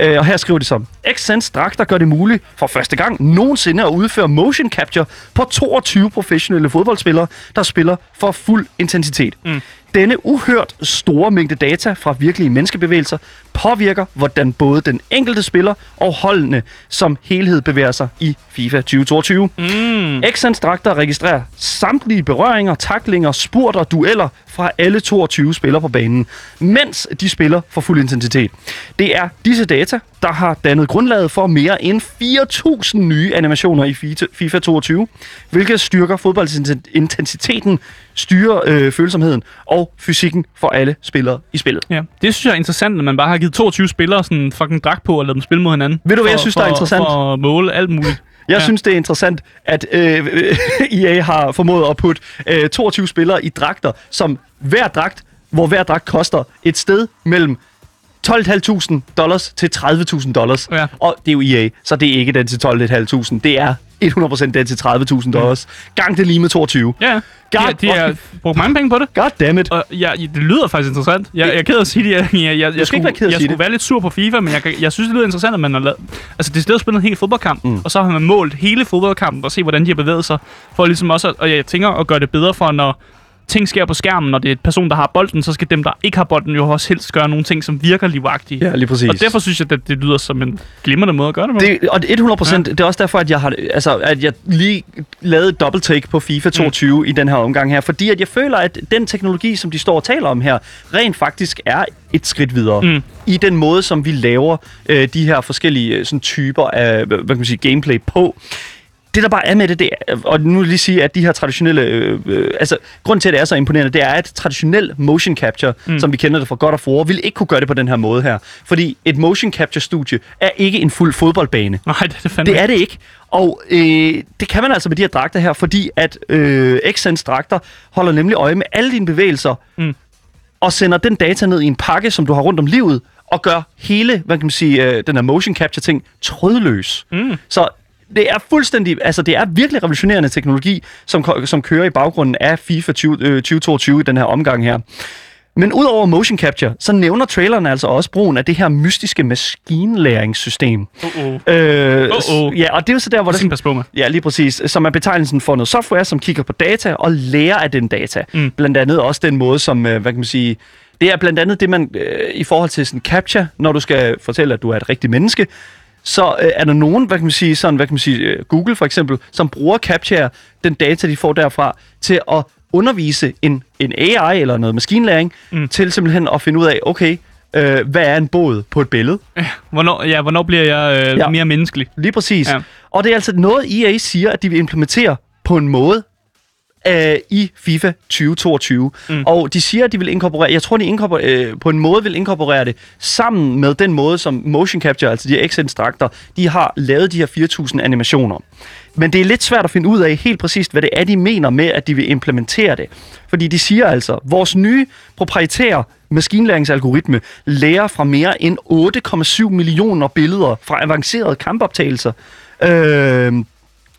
Øh, og her skriver de så, X-Sense dragter gør det muligt for første gang nogensinde at udføre motion capture på 22 professionelle fodboldspillere, der spiller for fuld intensitet. Mm. Denne uhørt store mængde data fra virkelige menneskebevægelser påvirker, hvordan både den enkelte spiller og holdene som helhed bevæger sig i FIFA 2022. Mm. Xans dragter registrerer samtlige berøringer, taklinger, spurter, dueller fra alle 22 spillere på banen, mens de spiller for fuld intensitet. Det er disse data, der har dannet grundlaget for mere end 4.000 nye animationer i FIFA- FIFA 22, hvilket styrker fodboldintensiteten, styrer øh, følsomheden og fysikken for alle spillere i spillet. Ja, det synes jeg er interessant, at man bare har givet 22 spillere sådan en fucking dragt på og lavet dem spille mod hinanden. Ved du, hvad For- jeg synes, der er for- interessant? For at måle alt muligt. Jeg ja. synes, det er interessant, at øh, EA har formået at putte øh, 22 spillere i dragter, som hver dragt, hvor hver dragt koster et sted mellem 12.500 dollars til 30.000 dollars. Ja. Og det er jo EA, så det er ikke den til 12.500. Det er 100% den til 30.000 dollars. Gang det lige med 22. Ja, God de har brugt mange penge på det. God damn it. Og ja, det lyder faktisk interessant. Jeg, jeg er ked af at sige det. Jeg, jeg, jeg, jeg, ikke skulle, være af at jeg skulle være lidt sur på FIFA, men jeg, jeg synes, det lyder interessant, at man har lavet... Altså, det er stedet spillet en hel fodboldkamp, mm. og så har man målt hele fodboldkampen og se, hvordan de har bevæget sig. For ligesom også, at, og jeg tænker at gøre det bedre for, når ting sker på skærmen, når det er et person, der har bolden, så skal dem, der ikke har bolden, jo også helst gøre nogle ting, som virker livagtige. Ja, lige præcis. Og derfor synes jeg, at det lyder som en glimrende måde at gøre det på. Det, og det er 100 procent. Ja. Det er også derfor, at jeg har, altså, at jeg lige lavede et double take på FIFA 22 mm. i den her omgang her, fordi at jeg føler, at den teknologi, som de står og taler om her, rent faktisk er et skridt videre Mm. i den måde, som vi laver øh, de her forskellige øh, sådan, typer af hvad kan man sige, gameplay på. Det der bare er med det, det er, og nu vil jeg lige sige, at de her traditionelle, øh, øh, altså grund til, at det er så imponerende, det er, at traditionel motion capture, mm. som vi kender det fra God of War, vil ikke kunne gøre det på den her måde her. Fordi et motion capture studie er ikke en fuld fodboldbane. Nej, det er det fandme Det er det ikke. Og øh, det kan man altså med de her dragter her, fordi at øh, Xsense dragter holder nemlig øje med alle dine bevægelser, Mm. og sender den data ned i en pakke, som du har rundt om livet, og gør hele, hvad kan man sige, øh, den her motion capture ting trådløs. Mm. Så det er fuldstændig, altså det er virkelig revolutionerende teknologi, som, som kører i baggrunden af FIFA 20, øh, 2022 i den her omgang her. Men udover motion capture, så nævner traileren altså også brugen af det her mystiske maskinlæringssystem. Uh-oh. Øh, Uh-oh. Ja, og det er jo så der, hvor Det passe på med. Ja, lige præcis. Som er betegnelsen for noget software, som kigger på data og lærer af den data. Mm. Blandt andet også den måde, som, øh, hvad kan man sige... Det er blandt andet det, man øh, i forhold til sådan capture, når du skal fortælle, at du er et rigtigt menneske, så øh, er der nogen, hvad kan man sige, sådan, hvad kan man sige, øh, Google for eksempel, som bruger Capture, den data, de får derfra, til at undervise en, en AI eller noget maskinlæring, mm. til simpelthen at finde ud af, okay, øh, hvad er en båd på et billede? Hvornår, ja, hvornår bliver jeg øh, Ja. ja. mere menneskelig? Lige præcis. Ja. Ja. Og det er altså noget, EA siger, at de vil implementere på en måde øh, i FIFA 2022. Mm. Og de siger, at de vil inkorporere, jeg tror, de inkorporer, øh, på en måde vil inkorporere det sammen med den måde, som motion capture, altså de her X-instrakter, de har lavet de her 4.000 animationer. Men det er lidt svært at finde ud af helt præcist, hvad det er, de mener med, at de vil implementere det. Fordi de siger altså, vores nye proprietære maskinlæringsalgoritme lærer fra mere end 8,7 millioner billeder fra avancerede kampoptagelser. Øh,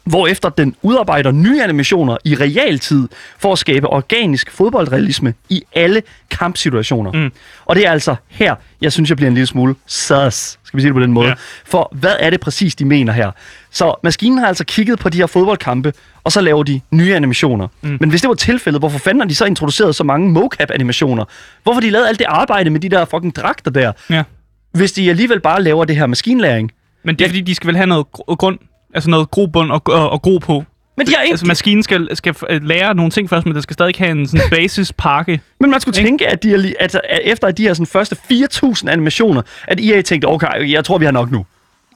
hvorefter den udarbejder nye animationer i realtid for at skabe organisk fodboldrealisme i alle kampsituationer. Mm. Og det er altså her, jeg synes, jeg bliver en lille smule sus, skal vi sige det på den måde. Ja. For hvad er det præcis, de mener her? Så maskinen har altså kigget på de her fodboldkampe, og så laver de nye animationer. Mm. Men hvis det var tilfældet, hvorfor fanden har de så introduceret så mange mocap-animationer? Hvorfor de lavet alt det arbejde med de der fucking dragter der, Ja. hvis de alligevel bare laver det her maskinlæring? Men det er fordi, de skal vel have noget gr- grund, altså noget grobund og, og, og gro på. Men de har ikke... Altså maskinen skal, skal lære nogle ting først, men den skal stadig have en sådan basispakke. Men man skulle Ikke? tænke, at, de er, li- at, at efter de her sådan, første 4.000 animationer, at EA tænkte, okay, jeg tror, vi har nok nu.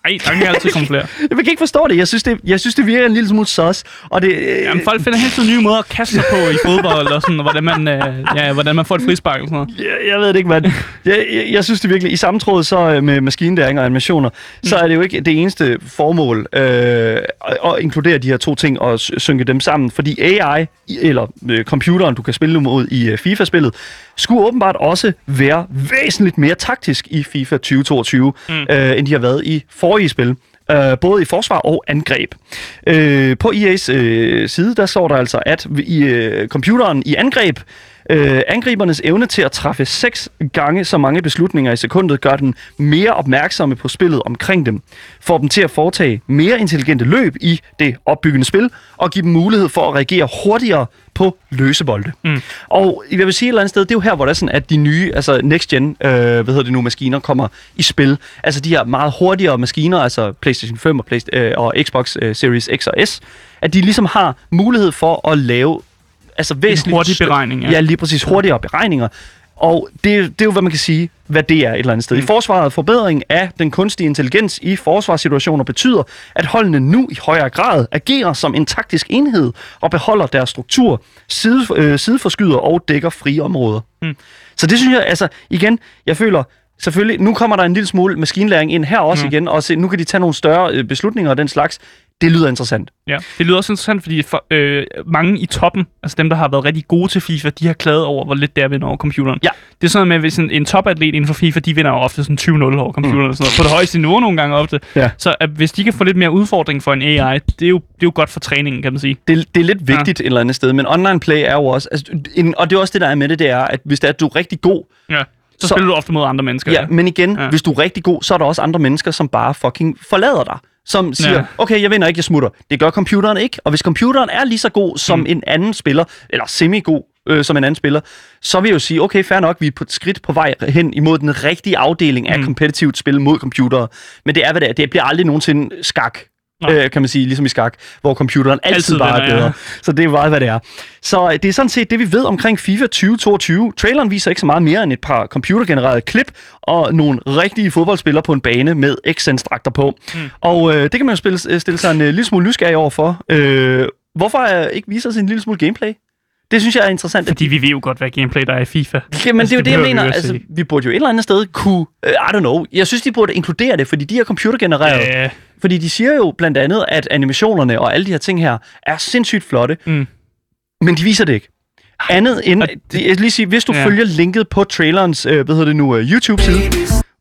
Ej, der kan altid komme flere. Jeg kan ikke forstå det. Jeg synes, det, jeg synes, det virker en lille smule sus. Og det, øh, Jamen, folk finder tiden nye måder at kaste sig på i fodbold, og sådan, og hvordan man, øh, ja, hvordan man får et frispark og sådan noget. jeg, jeg ved det ikke, mand. Jeg, jeg, jeg synes det virkelig, i samme tråd så øh, med maskinlæring og animationer, mm. så er det jo ikke det eneste formål øh, at, at inkludere de her to ting og synke dem sammen. Fordi AI, eller øh, computeren, du kan spille mod i øh, FIFA-spillet, skulle åbenbart også være væsentligt mere taktisk i FIFA 2022, mm. øh, end de har været i forrige spil. Øh, både i forsvar og angreb. Øh, på EA's øh, side, der står der altså, at i øh, computeren i angreb, øh, angribernes evne til at træffe seks gange så mange beslutninger i sekundet, gør den mere opmærksomme på spillet omkring dem, får dem til at foretage mere intelligente løb i det opbyggende spil, og give dem mulighed for at reagere hurtigere på løsebolde. Mm. Og jeg vil sige et eller andet sted, det er jo her, hvor der er sådan, at de nye, altså next gen, øh, hvad hedder det nu, maskiner kommer i spil. Altså de her meget hurtigere maskiner, altså PlayStation 5 og, Play, øh, og Xbox øh, Series X og S, at de ligesom har mulighed for at lave altså væsentligt... hurtig stø- beregning, ja. Ja, lige præcis. Hurtigere beregninger. Og det, det er jo, hvad man kan sige, hvad det er et eller andet sted. Mm. I forsvaret forbedring af den kunstige intelligens i forsvarssituationer betyder, at holdene nu i højere grad agerer som en taktisk enhed og beholder deres struktur, side, øh, sideforskyder og dækker frie områder. Mm. Så det synes jeg, altså igen, jeg føler, selvfølgelig, nu kommer der en lille smule maskinlæring ind her også mm. igen, og se, nu kan de tage nogle større øh, beslutninger og den slags. Det lyder interessant. Ja, det lyder også interessant, fordi for, øh, mange i toppen, altså dem, der har været rigtig gode til FIFA, de har klaget over, hvor lidt der vinder over computeren. Ja. Det er sådan med, hvis en, en topatlet inden for FIFA, de vinder jo ofte sådan 20-0 over computeren, mm. og sådan noget, på det højeste niveau nogle gange ofte. Ja. Så at hvis de kan få lidt mere udfordring for en AI, det er jo, det er jo godt for træningen, kan man sige. det, det er lidt vigtigt ja. et eller andet sted, men online play er jo også, altså, en, og det er også det, der er med det, det er, at hvis det er, at du er rigtig god, Ja. Så, Så- spiller du ofte mod andre mennesker. ja, men igen, ja. Ja. hvis du er rigtig god, så er der også andre mennesker, som bare fucking forlader dig. Som siger, ja. Okay, jeg vinder ikke, jeg smutter. Det gør computeren ikke, og hvis computeren er lige så god som mm. en anden spiller, eller semi-god øh, som en anden spiller, så vil jeg jo sige, okay, fair nok, vi er på et skridt på vej hen imod den rigtige afdeling af Mm. kompetitivt spil mod computere. Men det er, hvad det er. Det bliver aldrig nogensinde skak. Øh, kan man sige, ligesom i skak, hvor computeren altid, altid bare er vinder, ja. bedre. Så det er meget, hvad det er. Så øh, det er sådan set det, vi ved omkring FIFA 2022. Traileren viser ikke så meget mere end et par computergenererede klip og nogle rigtige fodboldspillere på en bane med X-Sense-dragter på. Mm. Og øh, det kan man jo spille, øh, stille sig en øh, lille smule nysgerrig over for. Øh, hvorfor øh, ikke vise os en lille smule gameplay? Det synes jeg er interessant. Fordi vi ved jo godt, hvad gameplay der er i FIFA. Jamen, Altså, det er jo det, jeg mener. jo at Altså, vi burde jo et eller andet sted kunne... Uh, I don't know. Jeg synes, de burde inkludere det, fordi de er computergenereret. Ja, Fordi de siger jo blandt andet, at animationerne og alle de her ting her er sindssygt flotte, Mm. men de viser det ikke. Andet end, Og det, jeg lige sige, hvis du. Ja. følger linket på trailerens, øh, hvad hedder det nu, øh, YouTube-side,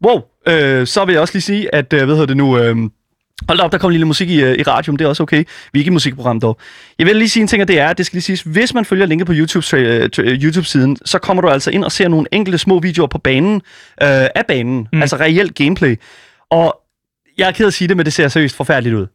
wow, øh, så vil jeg også lige sige, at, øh, hvad hedder det nu, øh, hold da op, der kom lille musik i, øh, i radioen, det er også okay. Vi er ikke et musikprogram dog. Jeg vil lige sige en ting, og det er, at det skal lige siges, hvis man følger linket på tra- tra- YouTube-siden, så kommer du altså ind og ser nogle enkelte små videoer på banen, øh, af banen, mm. altså reelt gameplay. Og jeg er ked af at sige det, men det ser seriøst forfærdeligt ud.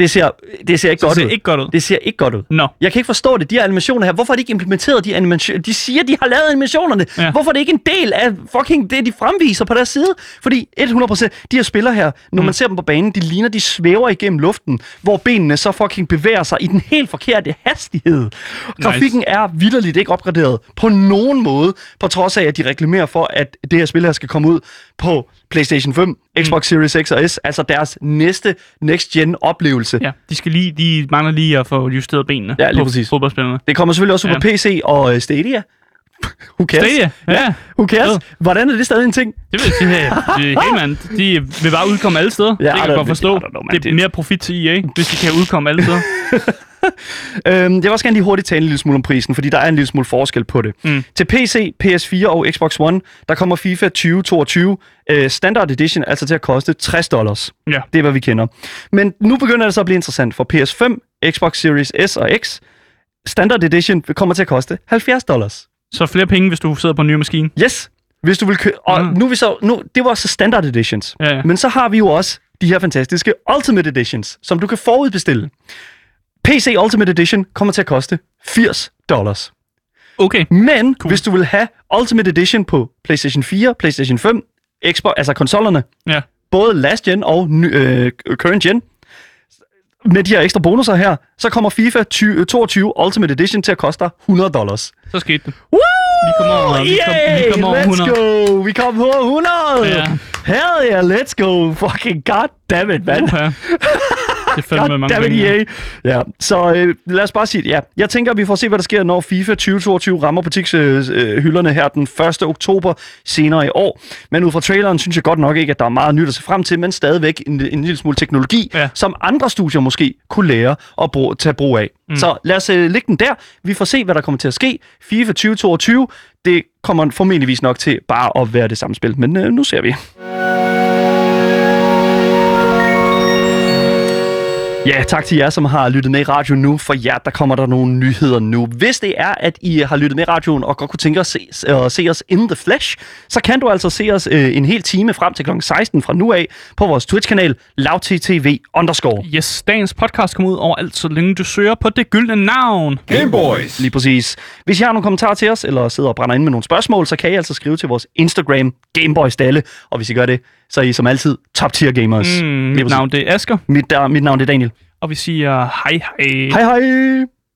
Det ser, det ser ikke Så godt ser ud. ikke godt ud. Det ser ikke godt ud. Nå. Jeg kan ikke forstå det. De her animationer her, hvorfor har de ikke implementeret de animationer? De siger, de har lavet animationerne. Ja. Ja. Hvorfor er det ikke en del af fucking det, de fremviser på deres side? Fordi 100% de her spillere her, når Mm. man ser dem på banen, de ligner, de svæver igennem luften, hvor benene så fucking bevæger sig i den helt forkerte hastighed. Grafikken er vidderligt ikke opgraderet på nogen måde, på trods af, at de reklamerer for, at det her spil her skal komme ud på PlayStation 5, Xbox Series X og S, altså deres næste next-gen oplevelse. Ja, de skal lige, de mangler lige at få justeret benene Ja, lige på præcis. fodboldspillerne. Det kommer selvfølgelig også Ja. på PC og øh, Stadia. Who cares? Stadia, ja. Who cares? Ja. Hvordan er det stadig en ting? Det vil sige, helt mand. De vil bare udkomme alle steder. Ja, det kan jeg godt forstå. Know, man. det er mere profit til EA, hvis de kan udkomme alle steder. Øhm, jeg vil også gerne lige hurtigt tale en lille smule om prisen, fordi der er en lille smule forskel på det. Mm. Til PC, PS4 og Xbox One, der kommer FIFA 2022 øh, Standard Edition altså til at koste 60 dollars. Ja. Det er, hvad vi kender. Men nu begynder det så at blive interessant for PS5, Xbox Series S og X. Standard Edition kommer til at koste 70 dollars. Så flere penge, hvis du sidder på en ny maskine. Yes, hvis du vil købe... Og Mm. nu vi så... Nu, det var så Standard Editions. Ja, ja. Men så har vi jo også de her fantastiske Ultimate Editions, som du kan forudbestille. PC Ultimate Edition kommer til at koste 80 dollars. Okay. Men Cool. hvis du vil have Ultimate Edition på PlayStation 4, PlayStation 5, Xbox, altså konsollerne, Ja. både last gen og øh, current gen, med de her ekstra bonusser her, så kommer FIFA 20, 22 Ultimate Edition til at koste dig 100 dollars. Så skete det. Woo! Vi kommer over- vi kom- vi kommer over let's 100. go! Vi kom over 100! Ja. Hell yeah, let's go! Fucking god damn it, man! Det er fandme God mange penge. EA. Ja, så øh, lad os bare sige, ja, jeg tænker, vi får se, hvad der sker, når FIFA 2022 rammer butikshylderne her den 1. oktober senere i år. Men ud fra traileren synes jeg godt nok ikke, at der er meget nyt at se frem til, men stadigvæk en, en lille smule teknologi, Ja. som andre studier måske kunne lære og bruge, tage brug af. Mm. Så lad os øh, lægge den der. Vi får se, hvad der kommer til at ske. FIFA 2022, det kommer formentligvis nok til bare at være det samme spil, men øh, nu ser vi. Ja, tak til jer, som har lyttet med i radioen nu. For jer, der kommer der nogle nyheder nu. Hvis det er, at I har lyttet med i radioen og godt kunne tænke at se, at se os in the flesh, så kan du altså se os øh, en hel time frem til kl. 16 fra nu af på vores Twitch-kanal lavttv underscore. Yes, dagens podcast kommer ud overalt, så længe du søger på det gyldne navn. Gameboys. Lige præcis. Hvis I har nogle kommentarer til os, eller sidder og brænder ind med nogle spørgsmål, så kan I altså skrive til vores Instagram, Gameboys Dalle. Og hvis I gør det, så er I som altid top tier gamers. Mm, mit navn det er Asger, Mit, der, mit navn det er Daniel. og vi siger hej hej. Hej hej!